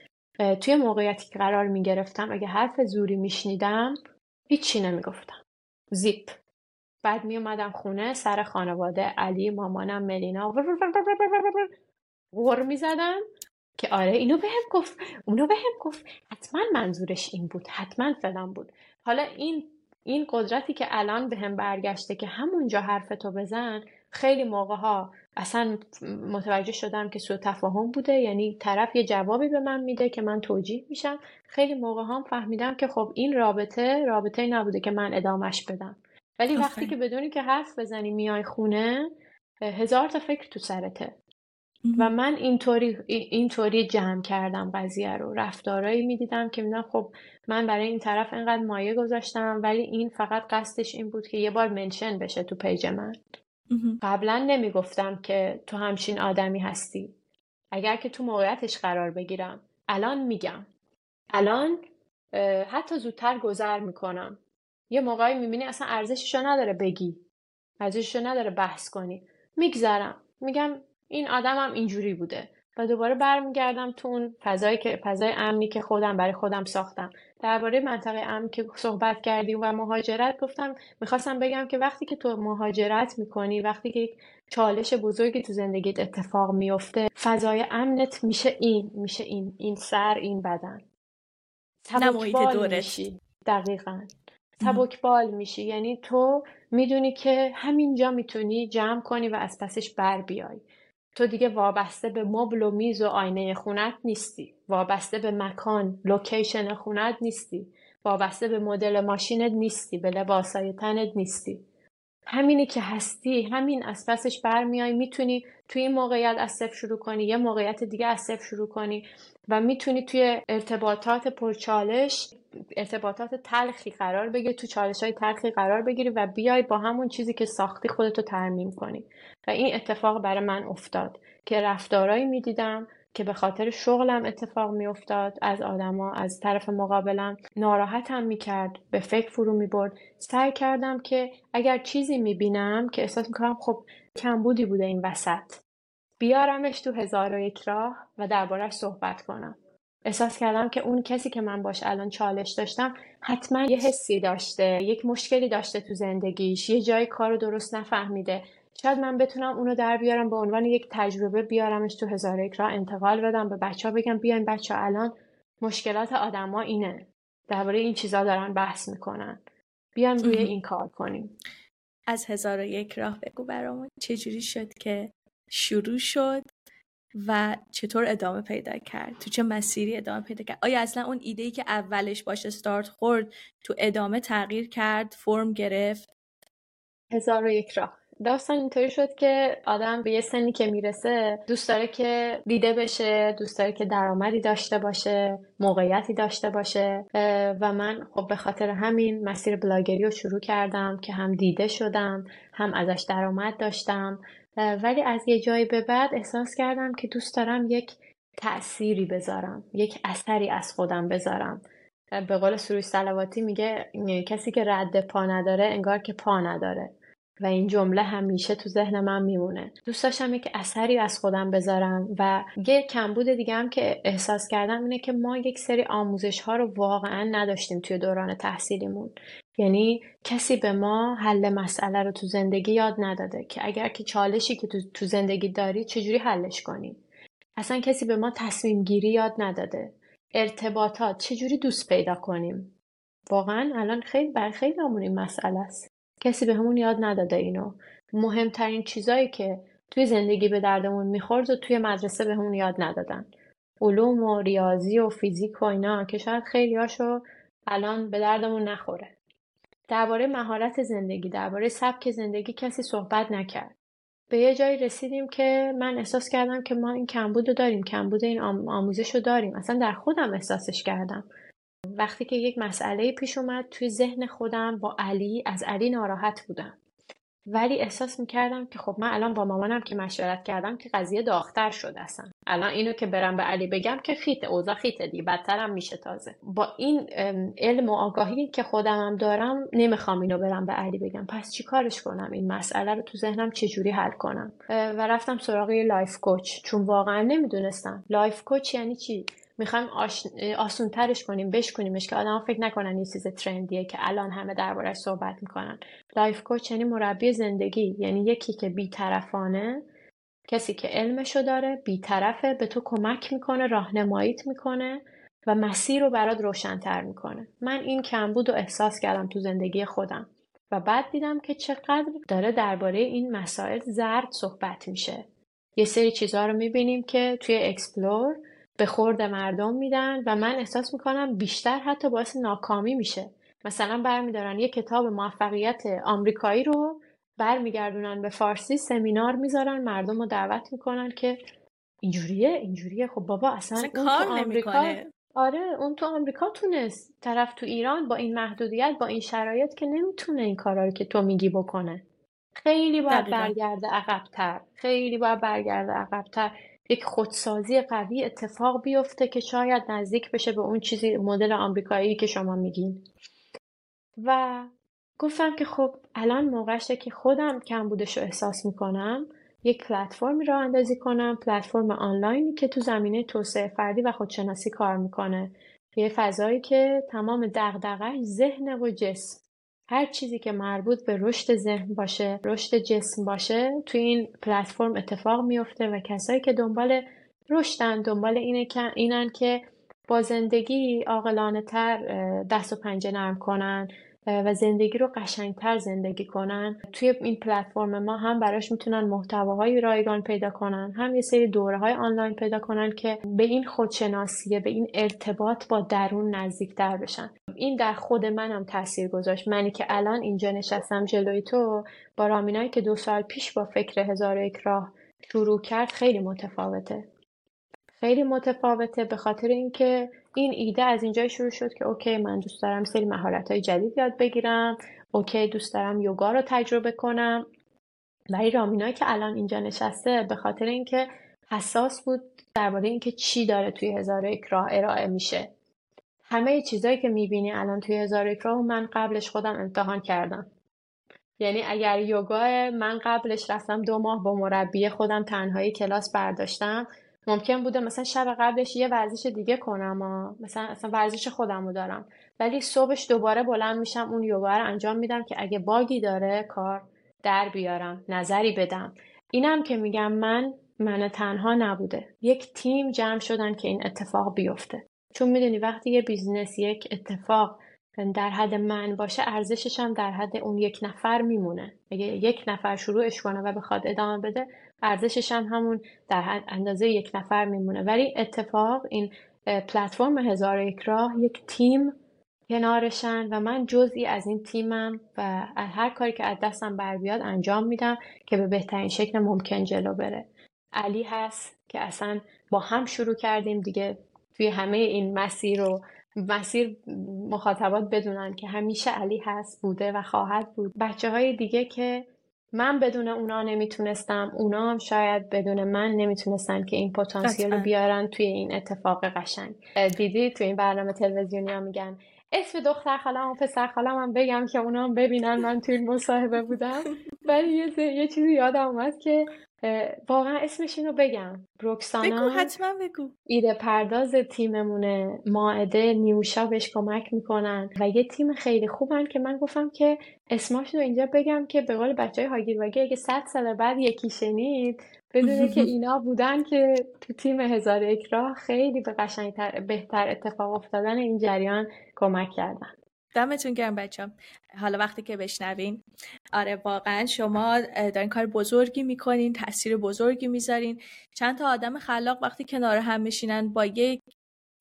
Speaker 1: توی موقعیتی که قرار می‌گرفتم اگه حرف زوری میشنیدم هیچی نمی‌گفتم. زیپ. بعد می اومدم خونه سر خانواده علی مامانم ملینا غور می زدم که آره اینو بهم گفت اونو بهم گفت. حتما منظورش این بود حتما فلان بود. حالا این این قدرتی که الان به هم برگشته که همونجا حرفتو بزن خیلی موقع ها اصلا متوجه شدم که سوء تفاهم بوده. یعنی طرف یه جوابی به من میده که من توجیه میشم. خیلی موقع هم فهمیدم که خب این رابطه رابطه نبوده که من ادامش بدم. ولی وقتی که بدونی که حرف بزنی میای خونه هزار تا فکر تو سرته. و من اینطوری اینطوری جمع کردم قضیه رو. رفتارایی می‌دیدم که میدم خب من برای این طرف اینقدر مایه گذاشتم ولی این فقط قصدش این بود که یه بار منشن بشه تو پیج من. قبلا نمی‌گفتم که تو همچین آدمی هستی. اگر که تو موقعیتش قرار بگیرم. الان میگم. الان حتی زودتر گذر می‌کنم. یه موقعی می‌بینی اصلا ارزششو نداره بگی. ارزششو نداره بحث کنی. میگذرم. میگم این آدمم اینجوری بوده. و دوباره برمیگردم تو اون فضایی که فضای امنی که خودم برای خودم ساختم. درباره منطقه امن که صحبت کردیم و مهاجرت گفتم می‌خواستم بگم که وقتی که تو مهاجرت می‌کنی وقتی که یک چالش بزرگی تو زندگیت اتفاق میفته فضای امنت میشه این میشه این این سر این بدن.
Speaker 2: سبکبال
Speaker 1: میشی. دقیقا. سبکبال میشی. یعنی تو می‌دونی که همینجا می‌تونی جمع کنی و از پسش بر بیای. تو دیگه وابسته به مبل و میز و آینه خونت نیستی. وابسته به مکان لوکیشن خونت نیستی. وابسته به مدل ماشینت نیستی به لباسای تنت نیستی. همینی که هستی همین از پسش برمیای می‌تونی توی این موقعیت از صفر شروع کنی یه موقعیت دیگه از صفر شروع کنی و می‌تونی توی ارتباطات پرچالش ارتباطات تلخی قرار بگیری تو چالش های تلخی قرار بگیری و بیای با همون چیزی که ساختی خودتو ترمیم کنی. و این اتفاق برای من افتاد که رفتارایی می‌دیدم که به خاطر شغلم اتفاق میافتاد از آدما از طرف مقابلم ناراحتم می‌کرد به فکر فرو می‌برد. سعی کردم که اگر چیزی می‌بینم که احساس می‌کنم خب کمبودی بوده این وسط بیارمش تو هزار و یک راه و دربارهش صحبت کنم. احساس کردم که اون کسی که من باش الان چالش داشتم حتما یه حسی داشته یک مشکلی داشته تو زندگیش یه جای کار رو درست نفهمیده. شاید من بتونم اونو در بیارم به عنوان یک تجربه بیارمش تو هزار یک راه انتقال بدم به بچه ها بگم بیاین بچه ها الان مشکلات آدما اینه. درباره این چیزا دارن بحث می‌کنن. بیایم روی این کار کنیم.
Speaker 2: از هزار و یک راه بگو برامون. چجوری شد که شروع شد و چطور ادامه پیدا کرد؟ تو چه مسیری ادامه پیدا کرد؟ آیا اصلا اون ایده ای که اولش باشه استارت خورد تو ادامه تغییر کرد فرم گرفت؟
Speaker 1: هزار و یک راه. داستان اینطوری شد که آدم به یه سنی که می‌رسه دوست داره که دیده بشه دوست داره که درآمدی داشته باشه موقعیتی داشته باشه. و من خب به خاطر همین مسیر بلاگری رو شروع کردم که هم دیده شدم هم ازش درآمد داشتم. ولی از یه جایی به بعد احساس کردم که دوست دارم یک تأثیری بذارم یک اثری از خودم بذارم. به قول سروش سلواتی میگه کسی که رد پا نداره انگار که پا نداره. و این جمله همیشه تو ذهن من میمونه. دوست داشتم یک اثری از خودم بذارم و یه کمبود دیگه هم که احساس کردم اینه که ما یک سری آموزش ها رو واقعا نداشتیم توی دوران تحصیلیمون. یعنی کسی به ما حل مسئله رو تو زندگی یاد نداده که اگر که چالشی که تو, زندگی داری چجوری حلش کنی؟ اصلا کسی به ما تصمیم گیری یاد نداده. ارتباطات چجوری دوست پیدا کنیم؟ واقعا الان خیلی بر خیلی این مسئله است. کسی به همون یاد نداده اینو. مهمترین چیزایی که توی زندگی به دردمون می‌خورد و توی مدرسه به همون یاد ندادن. علوم و ریاضی و فیزیک و اینا که شاید خیلی هاشو الان به دردمون نخوره. درباره مهارت زندگی درباره سبک زندگی کسی صحبت نکرد. به یه جایی رسیدیم که من احساس کردم که ما این کمبود رو داریم کمبود این آموزش رو داریم. اصلا در خودم احساسش کردم. وقتی که یک مسئله پیش اومد توی ذهن خودم با علی از علی ناراحت بودم. ولی احساس می‌کردم که خب من الان با مامانم که مشورت کردم که قضیه داختر شد اصلا الان اینو که برم به علی بگم که خیته اوضاع خیته دی بدترم میشه تازه. با این علم و آگاهی که خودمم دارم نمی‌خوام اینو برم به علی بگم. پس چی کارش کنم؟ این مسئله رو تو ذهنم چجوری حل کنم؟ و رفتم سراغ life coach. چون واقعا نمی‌دونستم. life coach یعنی چی؟ می‌خوایم آش... آسون ترش کنیم بشکنیمش که آدم فکر نکنن یه چیز trendy ه که الان همه دربارش صحبت می‌کنن. life coach یعنی مربی زندگی یعنی یکی که بیطرفانه کسی که علمشو داره بیطرفه به تو کمک می‌کنه راهنماییت می‌کنه و مسیر رو برات روشنتر می‌کنه. من این کمبود رو احساس کردم تو زندگی خودم و بعد دیدم که چقدر داره درباره این مسائل زرد صحبت میشه. یه سری چیزها رو می‌بینیم که توی explore به خورد مردم میدن و من احساس می‌کنم بیشتر حتی باعث ناکامی میشه. مثلا برمیدارن یه کتاب موفقیت آمریکایی رو برمیگردونن به فارسی سمینار می‌ذارن مردم رو دعوت می‌کنن که اینجوریه اینجوریه. خب بابا اصلا, اصلا
Speaker 2: کار آمریکا
Speaker 1: آره اون تو آمریکا تونست. طرف تو ایران با این محدودیت با این شرایط که نمی‌تونه این کارا رو که تو میگی بکنه. خیلی باید برگرده عقبتر. خیلی باید برگرده عقبتر. یک خودسازی قوی اتفاق بیفته که شاید نزدیک بشه به اون چیزی مدل آمریکایی که شما میگین. و گفتم که خب الان موقعشه که خودم کم بودش رو احساس می‌کنم. یک پلتفرمی را اندازی کنم پلتفرم آنلاینی که تو زمینه توسعه فردی و خودشناسی کار می‌کنه. یه فضایی که تمام دغدغه‌اش ذهن و جسم. هر چیزی که مربوط به رشد ذهن باشه رشد جسم باشه توی این پلتفرم اتفاق میفته و کسایی که دنبال رشدن دنبال اینه که اینن که با زندگی عاقلانه تر دست و پنجه نرم کنن. و زندگی رو قشنگتر زندگی کنن. توی این پلتفرم ما هم براش می‌تونن محتواهای رایگان پیدا کنن. هم یه سری دوره های آنلاین پیدا کنن که به این خودشناسیه به این ارتباط با درون نزدیکتر بشن. این در خود منم تاثیر گذاشت. منی که الان اینجا نشستم جلوی تو با رامینایی که دو سال پیش با فکر هزار یک راه شروع کرد خیلی متفاوته. خیلی متفاوته به خاطر اینکه این ایده از اینجا شروع شد که اوکی من دوست دارم سری مهارت های جدید یاد بگیرم. اوکی دوست دارم یوگا رو تجربه کنم. ولی رامینایی که الان اینجا نشسته به خاطر اینکه حساس بود درباره اینکه چی داره توی هزار یک راه ارائه میشه. همه چیزایی که می‌بینی الان توی هزار یک راه من قبلش خودم امتحان کردم. یعنی اگر یوگا من قبلش رفتم دو ماه با مربی خودم تنهایی کلاس برداشتم ممکن بوده مثلا شب قبلش یه ورزش دیگه کنم و مثلا اصلا ورزش خودم رو دارم. ولی صبحش دوباره بلند میشم اون یوگا رو انجام میدم که اگه باگی داره کار در بیارم نظری بدم. اینم که میگم من من تنها نبوده. یک تیم جمع شدن که این اتفاق بیفته. چون می‌دونی وقتی یه business یک اتفاق در حد من باشه ارزشش هم در حد اون یک نفر میمونه. اگه یک نفر شروعش کنه و بخواد ادامه بده ارزشش هم همون در اندازه یک نفر میمونه. ولی اتفاق این پلتفرم هزار یک راه یک تیم کنارشن و من جزئی از این تیمم و هر کاری که از دستم بر بیاد انجام میدم که به بهترین شکل ممکن جلو بره. علی هست که اصلا با هم شروع کردیم دیگه توی همه این مسیر رو مسیر مخاطبات بدونن که همیشه علی هست بوده و خواهد بود. بچه های دیگه که من بدون اونا نمی‌تونستم اونا هم شاید بدون من نمی‌تونستن که این پتانسیل رو بیارن توی این اتفاق قشنگ. دیدی توی این برنامه تلویزیونی ها میگن اسم دختر خالم و پسر خالم هم بگم که اونا هم ببینن من توی این مصاحبه بودم. ولی یه, یه چیزی یادم اومد که واقعا اسمش اینو بگم. رکسانا
Speaker 2: بگو حتما بگو.
Speaker 1: ایده پرداز تیممونه. ماعده نیوشا بهش کمک می‌کنن و یه تیم خیلی خوبن که من گفتم که اسماشون رو اینجا بگم که به قول بچه های هاگیر واگیر اگه صد سال بعد یکی شنید بدونه که اینا بودن که تو تیم هزار یک راه خیلی به قشنگتر بهتر اتفاق افتادن این جریان کمک کردن.
Speaker 2: دمتون گرم بچم حالا وقتی که بشنوین آره واقعا شما دارین کار بزرگی می‌کنین تاثیر بزرگی می‌ذارین. چند تا آدم خلاق وقتی کنار هم میشینن با یک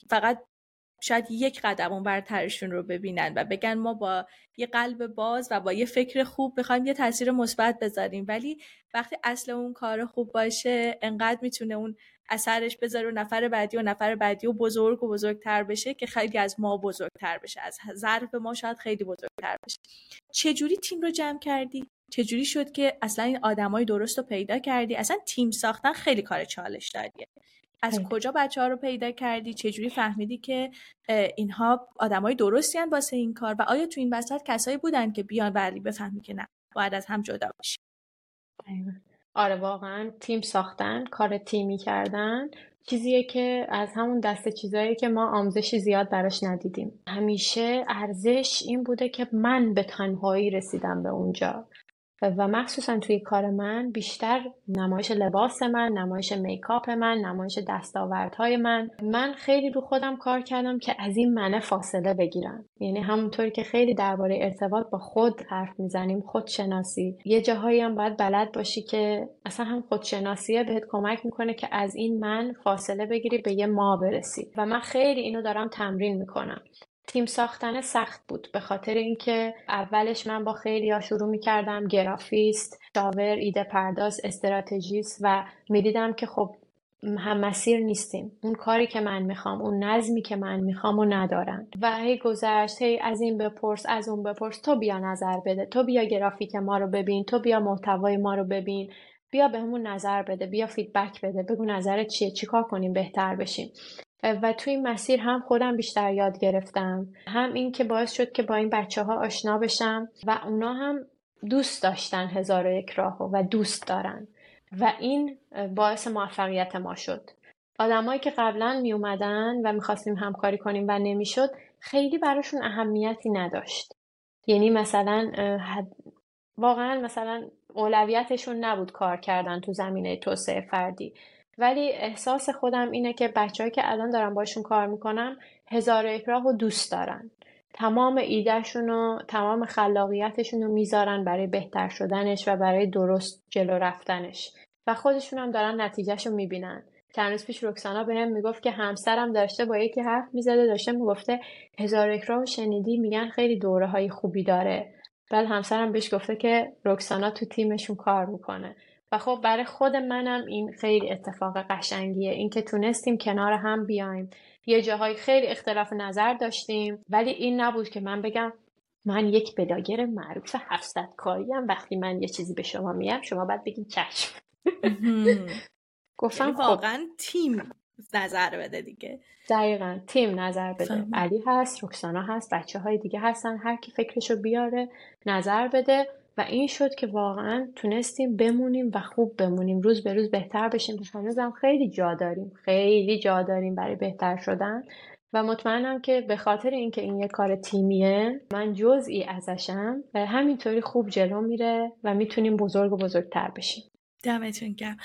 Speaker 2: فقط شاید یک قدم اون برترشون رو ببینن و بگن ما با یه قلب باز و با یه فکر خوب بخوایم یه تاثیر مثبت بذاریم. ولی وقتی اصل اون کار خوب باشه انقدر می‌تونه اون اثرش بذاره و نفر بعدی و نفر بعدی و بزرگ و بزرگتر بشه که خیلی از ما بزرگتر بشه. از ظرف ما شاید خیلی بزرگتر بشه. چجوری تیم رو جمع کردی؟ چجوری شد که اصلا این آدمای درست رو پیدا کردی؟ اصلا تیم ساختن خیلی کار چالش داریه. از کجا بچه ها رو پیدا کردی؟ چجوری فهمیدی که اینها آدمای درستی هن واسه این کار؟ و آیا تو این وسط کسایی بودن که بیان ولی بفهمی که نه باید از هم جدا بشی
Speaker 1: آره واقعا تیم ساختن کار تیمی کردن چیزیه که از همون دسته چیزایی که ما آموزشی زیاد براش ندیدیم. همیشه ارزش این بوده که من به تنهایی رسیدم به اونجا. و مخصوصا توی کار من بیشتر نمایش لباس من نمایش میکاپ من نمایش دستاوردهای من. من خیلی رو خودم کار کردم که از این منه فاصله بگیرم. یعنی همونطوری که خیلی درباره ارتباط با خود حرف می‌زنیم خودشناسی. یه جاهایی هم باید بلد باشی که اصلا هم خودشناسیه بهت کمک می‌کنه که از این من فاصله بگیری به یه ما برسی. و من خیلی اینو دارم تمرین می‌کنم. تیم ساختن سخت بود به خاطر اینکه اولش من با خیلی ها شروع می کردم گرافیست، شاور، ایده پرداز، استراتژیست و می‌دیدم که خب هم مسیر نیستیم. اون کاری که من می‌خوام اون نظمی که من می‌خوام و ندارن. و هی گذشت هی از این بپرس از اون بپرس. تو بیا نظر بده. تو بیا گرافیک ما رو ببین. تو بیا محتوای ما رو ببین. بیا بهمون نظر بده. بیا فیدبک بده. بگو نظرت چیه؟ چیکار کنیم؟ بهتر بشیم. و توی این مسیر هم خودم بیشتر یاد گرفتم. هم این که باعث شد که با این بچه ها آشنا بشم و اونا هم دوست داشتن هزار و یک راهو و دوست دارن. و این باعث موفقیت ما شد. آدمایی که قبلا می اومدن و می‌خواستیم همکاری کنیم و نمی‌شد خیلی براشون اهمیتی نداشت. یعنی مثلا واقعا مثلا اولویتشون نبود کار کردن تو زمینه توسعه فردی. ولی احساس خودم اینه که بچههایی که الان دارم باشون کار می‌کنم هزار یک و دوست دارن. تمام ایدهشون و تمام خلاقیتشون رو می‌ذارن برای بهتر شدنش و برای درست جلو رفتنش. و خودشون هم دارن نتیجهش رو می‌بینن. چند روز پیش رکسانا به هم می‌گفت که همسرم داشته با یکی حرف می‌زده داشته می‌گفته هزار یک راه شنیدی میگن خیلی دوره های خوبی داره. بعد همسرم بهش گفته که رکسانا تو تیمشون کار می‌کنه. و خب برای خود منم این خیلی اتفاق قشنگیه. اینکه تونستیم کنار هم بیایم. یه جاهای خیلی اختلاف نظر داشتیم ولی این نبود که من بگم من یک بلاگر معروف 700 کاریم. وقتی من یه چیزی به شما میگم شما باید بگین چشم. گفتم
Speaker 2: یعنی
Speaker 1: خب.
Speaker 2: واقعا تیم نظر بده دیگه.
Speaker 1: دقیقا تیم نظر بده. علی هست رکسانا هست بچه های دیگه هستن هر کی فکرشو بیاره نظر بده. و این شد که واقعا تونستیم بمونیم و خوب بمونیم. روز به روز بهتر بشیم. هنوزم خیلی جا داریم. خیلی جا داریم برای بهتر شدن. و مطمئنم که به خاطر اینکه این یه کار تیمیه من جزئی ازشم. و همینطوری خوب جلو میره و می‌تونیم بزرگ و بزرگتر بشیم.
Speaker 2: دمتون گرم.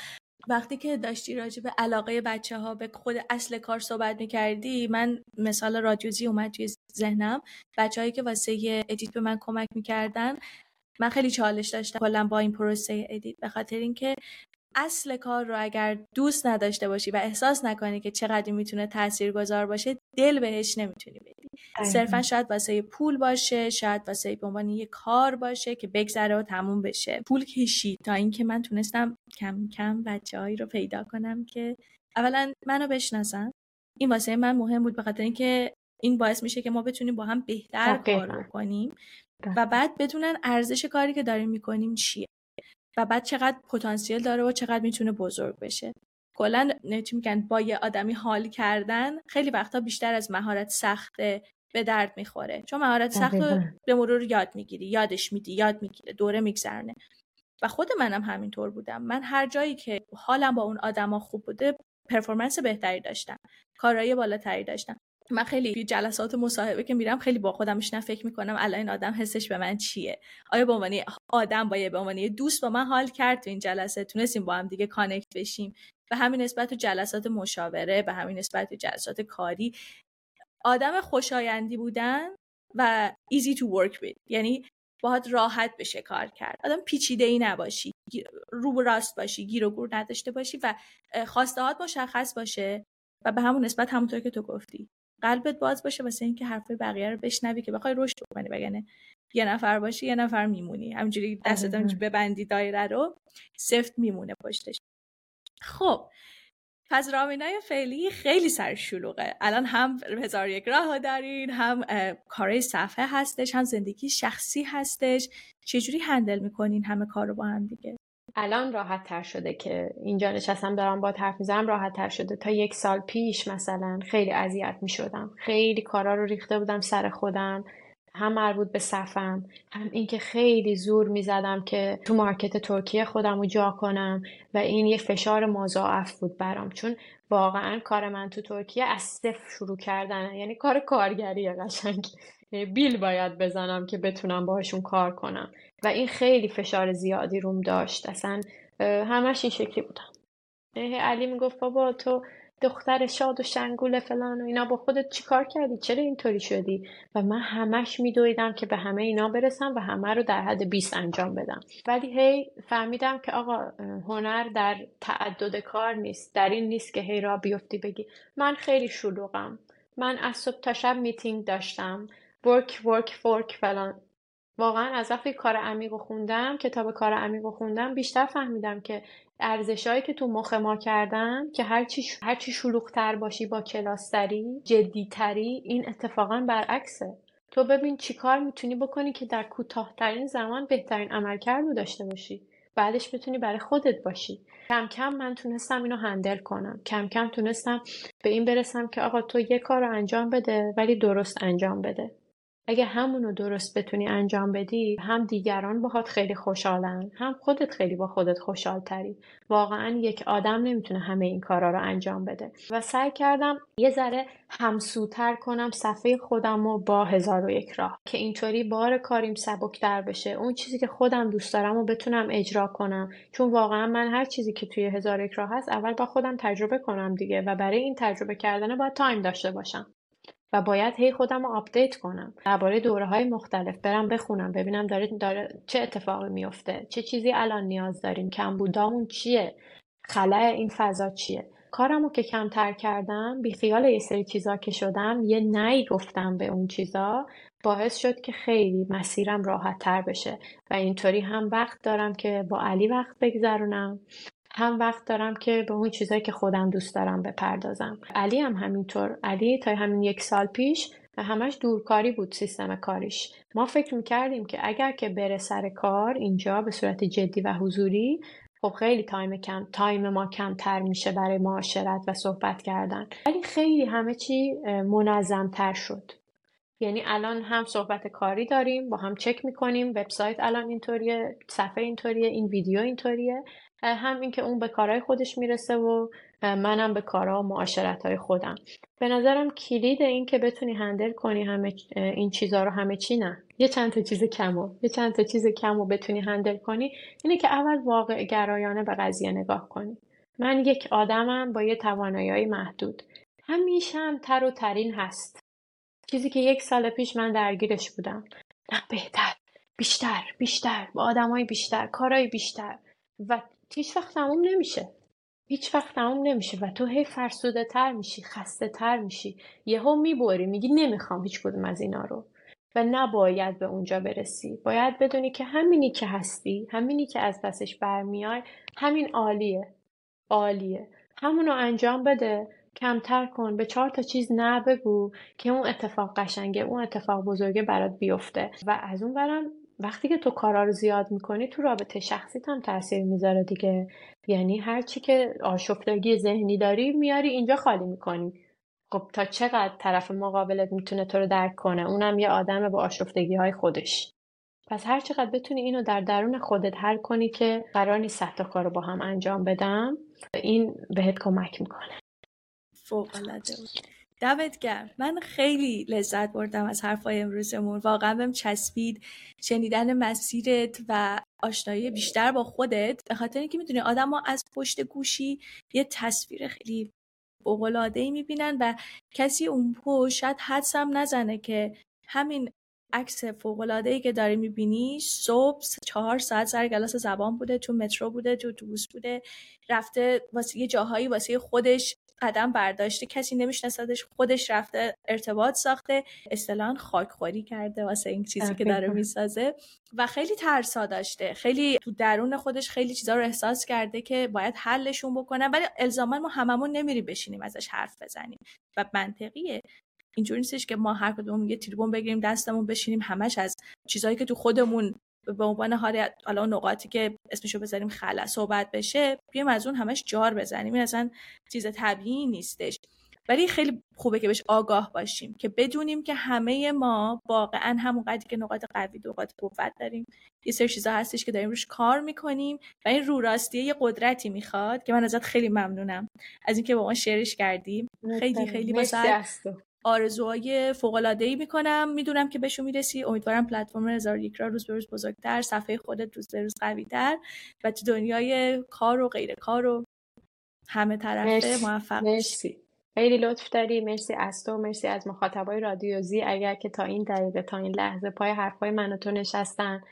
Speaker 2: وقتی که داشتی راجع به علاقه بچه ها به خود اصل کار صحبت می‌کردی من مثال رادیوزی اومد توی ذهنم. بچه هایی که واسه edit به من کمک می‌کردن من خیلی چالش داشتم. کلا با این پروسه edit. به خاطر اینکه اصل کار رو اگر دوست نداشته باشی و احساس نکنی که چقدر می‌تونه تاثیرگذار باشه دل بهش نمی‌تونی بدی. صرفا شاید واسه پول باشه شاید واسه به عنوان یه کار باشه که بگذره و تموم بشه. پول کشید تا اینکه من تونستم کم کم بچههایی رو پیدا کنم که اولا منو بشناسن. این واسه من مهم بود به خاطر اینکه این باعث میشه که ما بتونیم با هم بهتر. کار بکنیم و بعد بدونن ارزش کاری که داریم می‌کنیم چیه و بعد چقدر پتانسیل داره و چقدر می‌تونه بزرگ بشه. کلا چی میگن با یه آدمی حال کردن خیلی وقتا بیشتر از مهارت سخت به درد می‌خوره. چون مهارت سخت رو. به مرور یاد می‌گیری یادش میدی یاد می‌گیره دوره میگذرنه و خود منم همینطور بودم. من هر جایی که حالم با اون آدما خوب بوده performance بهتری داشتم. کارایی بالاتری داشتم. من خیلی توی جلسات مصاحبه که میرم خیلی با خودم میشنم فکر می‌کنم الان این آدم حسش به من چیه؟ آیا به عنوان آدم با به عنوان دوست با من حال کرد تو این جلسه؟ تونستیم با هم دیگه connect بشیم؟ به همین نسبت تو جلسات مشاوره به همین نسبت تو جلسات کاری آدم خوشایندی بودن و easy to work with. یعنی باهات راحت بشه کار کرد. آدم پیچیده ای نباشی رو راست باشی گیر و گور نداشته باشی و خواستهات مشخص باشه و به همون نسبت همونطور که تو گفتی. قلبت باز باشه واسه اینکه حرفای بقیه رو بشنوی که بخوای رشد بکنی وگرنه یه نفر باشی یه نفر میمونی. همینجوری دستت
Speaker 1: دقیقاً.
Speaker 2: همینجوری ببندی دایره رو سفت میمونه پشتش. خب پس رامینای فعلی خیلی سر شلوغه. الان هم هزار یک راه دارین هم اه، کارهای صفحه هستش هم زندگی شخصی هستش. چجوری هندل می‌کنین همه کار رو با هم دیگه؟
Speaker 1: الان راحت تر شده که اینجا نشستم دارم با حرف می‌زنم راحت تر شده. تا یک سال پیش مثلا خیلی اذیت می شدم خیلی کارا رو ریخته بودم سر خودم. هم مربوط به صفم هم اینکه خیلی زور می زدم که تو مارکت ترکیه خودم رو جا کنم و این یه فشار مضاعف بود برام. چون واقعا کار من تو ترکیه از صفر شروع کردن یعنی کار کارگریه قشنگ. بیل باید بزنم که بتونم باهاشون کار کنم. و این خیلی فشار زیادی روم داشت. اصلا همش این شکلی بودم. علی می‌گفت بابا تو دختر شاد و شنگول فلان و اینا با خودت چیکار کردی؟ چرا اینطوری شدی؟ و من همش میدویدم که به همه اینا برسم و همه رو در حد 20 انجام بدم. ولی هی فهمیدم که آقا هنر در تعدد کار نیست. در این نیست که هی را بیفتی بگی. من خیلی شلوغم. من از صبح تا شب میتینگ داشتم. ورک ورک ورک فلان. واقعا از وقتی کار عمیق رو خوندم کتاب کار عمیق رو خوندم بیشتر فهمیدم که ارزشهایی که تو مخ ما کردم که هرچی هرچی شلوغتر باشی با کلاستری جدیتری این اتفاقا برعکسه. تو ببین چیکار می‌تونی بکنی که در کوتاهترین زمان بهترین عملکرد رو داشته باشی. بعدش بتونی برای خودت باشی. کم کم من تونستم اینو هندل کنم. کم کم تونستم به این برسم که آقا تو یه کار رو انجام بده ولی درست انجام بده. اگه همونو درست بتونی انجام بدی هم دیگران باهات خیلی خوشحالن هم خودت خیلی با خودت خوشحال تری واقعا یک آدم نمی‌تونه همه این کارا رو انجام بده. و سعی کردم یه ذره همسوتر کنم صفحه خودم رو با هزار و یک راه. که اینطوری بار کاریم سبکتر بشه. اون چیزی که خودم دوست دارم رو بتونم اجرا کنم. چون واقعا من هر چیزی که توی هزار یک راه هست اول با خودم تجربه کنم دیگه و برای این تجربه کردن باید time داشته باشم. و باید هی خودم رو update کنم. درباره دوره های مختلف برم بخونم ببینم داره, داره چه اتفاقی میفته چه چیزی الان نیاز داریم کمبودامون چیه خلای این فضا چیه. کارمو که کمتر کردم بی خیال یه سری چیزا که شدم یه نه گفتم به اون چیزا باعث شد که خیلی مسیرم راحت تر بشه. و اینطوری هم وقت دارم که با علی وقت بگذرونم. هم وقت دارم که به اون چیزایی که خودم دوست دارم بپردازم. علی هم همینطور. علی تا همین یک سال پیش همش دورکاری بود سیستم کاریش. ما فکر می‌کردیم که اگر که بره سر کار اینجا به صورت جدی و حضوری خب خیلی time کم time ما کمتر میشه برای معاشرت و صحبت کردن. ولی خیلی همه چی منظم تر شد. یعنی الان هم صحبت کاری داریم با هم چک می‌کنیم. وبسایت الان اینطوریه صفحه اینطوریه این ویدیو اینطوریه. هم اینکه اون به کارهای خودش می‌رسه و منم به کارها و معاشرت های خودم. به نظرم کلید این که بتونی هندل کنی همه این چیزها رو همه چی نه. یه چند تا چیز کمو یه چند تا چیز کمو بتونی هندل کنی. اینه که اول واقع گرایانه به قضیه نگاه کنی. من یک آدمم با یه توانایی محدود. همیشه هم تر و ترین هست. چیزی که یک سال پیش من درگیرش بودم. نه بهتر بیشتر بیشتر با آدمای بیشتر کارهای بیشتر. و هیچ وقت تموم نمیشه. هیچ وقت تموم نمیشه و تو هی فرسوده تر میشی خسته تر میشی. یهو می‌بری میگی نمی‌خوام هیچ کدوم از اینا رو. و نباید به اونجا برسی. باید بدونی که همینی که هستی همینی که از پسش برمیای همین عالیه. عالیه. همونو انجام بده. کمتر کن. به چهار تا چیز نه بگو که اون اتفاق قشنگه اون اتفاق بزرگه برات بیفته. و از اون برم وقتی که تو کارا رو زیاد می‌کنی تو رابطه شخصیت هم تاثیر می‌ذاره دیگه. یعنی هر چی که آشفتگی ذهنی داری میاری اینجا خالی می‌کنی. خب تا چقدر طرف مقابلت می‌تونه تو رو درک کنه؟ اونم یه آدم با آشفتگی های خودش. پس هر چقدر بتونی اینو در درون خودت حل کنی که قرار نیست تا کار رو با هم انجام بدم این بهت کمک می‌کنه.
Speaker 2: فوق العاده دمت گرم. من خیلی لذت بردم از حرفای امروزمون. واقعا بهم چسبید شنیدن مسیرت و آشنایی بیشتر با خودت. به خاطر اینکه می‌دونی آدم ها از پشت گوشی یه تصویر خیلی فوقالعاده ای می‌بینن و کسی اون پشت شاید حدسم نزنه که همین عکس فوقالعاده ای که داری می‌بینی صبح چهار ساعت سر گلاس زبان بوده تو مترو بوده تو اتوبوس بوده رفته واسه یه جاهایی واسه خودش قدم برداشته کسی نمیشناسدش خودش رفته ارتباط ساخته اصطلاحا خاکخوری کرده واسه این چیزی که داره می‌سازه. و خیلی ترسا داشته. خیلی تو درون خودش خیلی چیزا رو احساس کرده که باید حلشون بکنه ولی الزاما ما هممون نمیری بشینیم ازش حرف بزنیم. و منطقیه. اینجوری نیستش که ما هر کدوم یه تریبون بگیریم دستمون بشینیم همش از چیزهایی که تو خودمون به عنوان حال حالا نقاطی که اسمشو بذاریم خلا صحبت بشه بیایم از اون همش جار بزنیم. این اصلا چیز طبیعی نیستش. ولی خیلی خوبه که بهش آگاه باشیم که بدونیم که همه ما واقعا همون قدری که نقاط قوی و نقاط قوت داریم. یه سری چیزا هستش که داریم روش کار می‌کنیم و این رو راستیه یه قدرتی می‌خواد که من ازت خیلی ممنونم. از اینکه با ما شیرش کردیم خیلی خیلی آرزوهای فوق العاده ای می‌کنم. می‌دونم که بهشون می‌رسی. امیدوارم پلتفرم هزار یک را روز به روز بزرگتر صفحه خودت روز به روز قوی تر و تو دنیای کار و غیر کار و همه طرفه موفق
Speaker 1: مرسی. خیلی لطف داری. مرسی از تو. مرسی از مخاطبای رادیوزی. اگر که تا این دقیقه تا این لحظه پای حرفای من و تو نشستن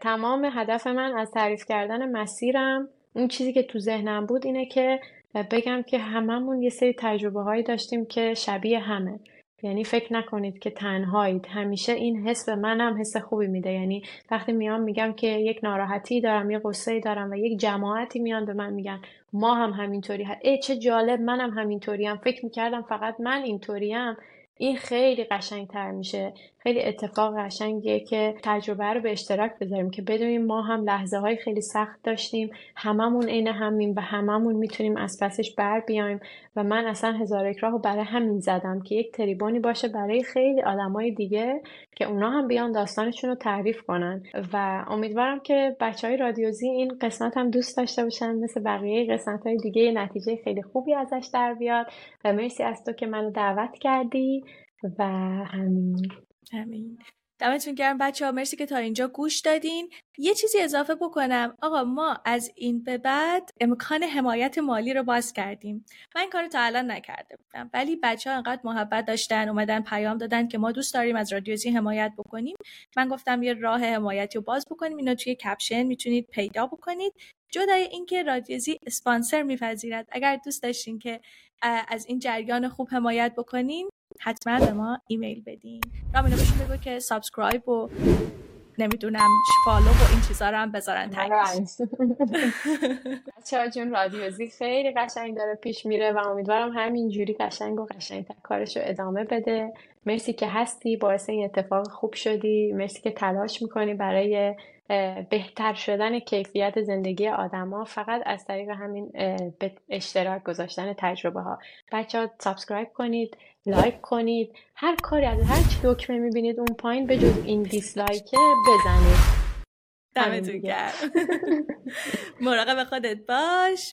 Speaker 1: تمام هدف من از تعریف کردن مسیرم اون چیزی که تو ذهنم بود اینه که بگم که هممون یه سری تجربه هایی داشتیم که شبیه همه. یعنی فکر نکنید که تنهایید. همیشه این حس به منم حس خوبی میده. یعنی وقتی میام میگم که یک ناراحتی دارم یه قصه دارم و یک جماعتی میان به من میگن ما هم همینطوری ای چه جالب منم همینطوری هم فکر می‌کردم فقط من اینطوریم. این خیلی قشنگتر میشه. خیلی اتفاق قشنگیه که تجربه رو به اشتراک بذاریم که بدونیم ما هم لحظه های خیلی سخت داشتیم هممون عین همیم و هممون می‌تونیم از پسش بر بیایم و من اصلا هزار یک رو برای همین زدم که یک تریبونی باشه برای خیلی آدمای دیگه که اونا هم بیان داستانشون رو تعریف کنن. و امیدوارم که بچه های رادیوزی این قسمت هم دوست داشته باشن. مثل بقیه قسمت های دیگه نتیجه خیلی خوبی ازش در بیاد. و مرسی از تو که منو دعوت کردی. و همین
Speaker 2: همین دمتون گرم. بچه ها مرسی که تا اینجا گوش دادین. یه چیزی اضافه بکنم. آقا ما از این به بعد امکان حمایت مالی رو باز کردیم. من این کار تا الان نکرده بودم. ولی بچه ها انقدر محبت داشتن اومدن پیام دادن که ما دوست داریم از رادیوزی حمایت بکنیم. من گفتم یه راه حمایتی رو باز بکنیم. اینو توی caption می‌تونید پیدا بکنید. جدای اینکه رادیوزی اسپانسر میپذیرد. اگر دوست داشتین که از این جریان خوب حمایت بکنین حتما به ما ایمیل بدین. رامینو بهشون بگو که subscribe و نمی‌دونم follow و این چیزا رو هم بذارن
Speaker 1: بچه جون رادیوزی خیلی قشنگ داره پیش میره و امیدوارم همینجوری قشنگ و قشنگ کارش رو ادامه بده. مرسی که هستی باعث این اتفاق خوب شدی. مرسی که تلاش می‌کنی برای بهتر شدن کیفیت زندگی آدما. فقط از طریق همین به اشتراک گذاشتن تجربه ها بچه ها subscribe کنید. like کنید. هر کاری از هر چی دکمه می‌بینید اون پایین به جز این dislike بزنید.
Speaker 2: دمتون گرم. مراقب خودت باش.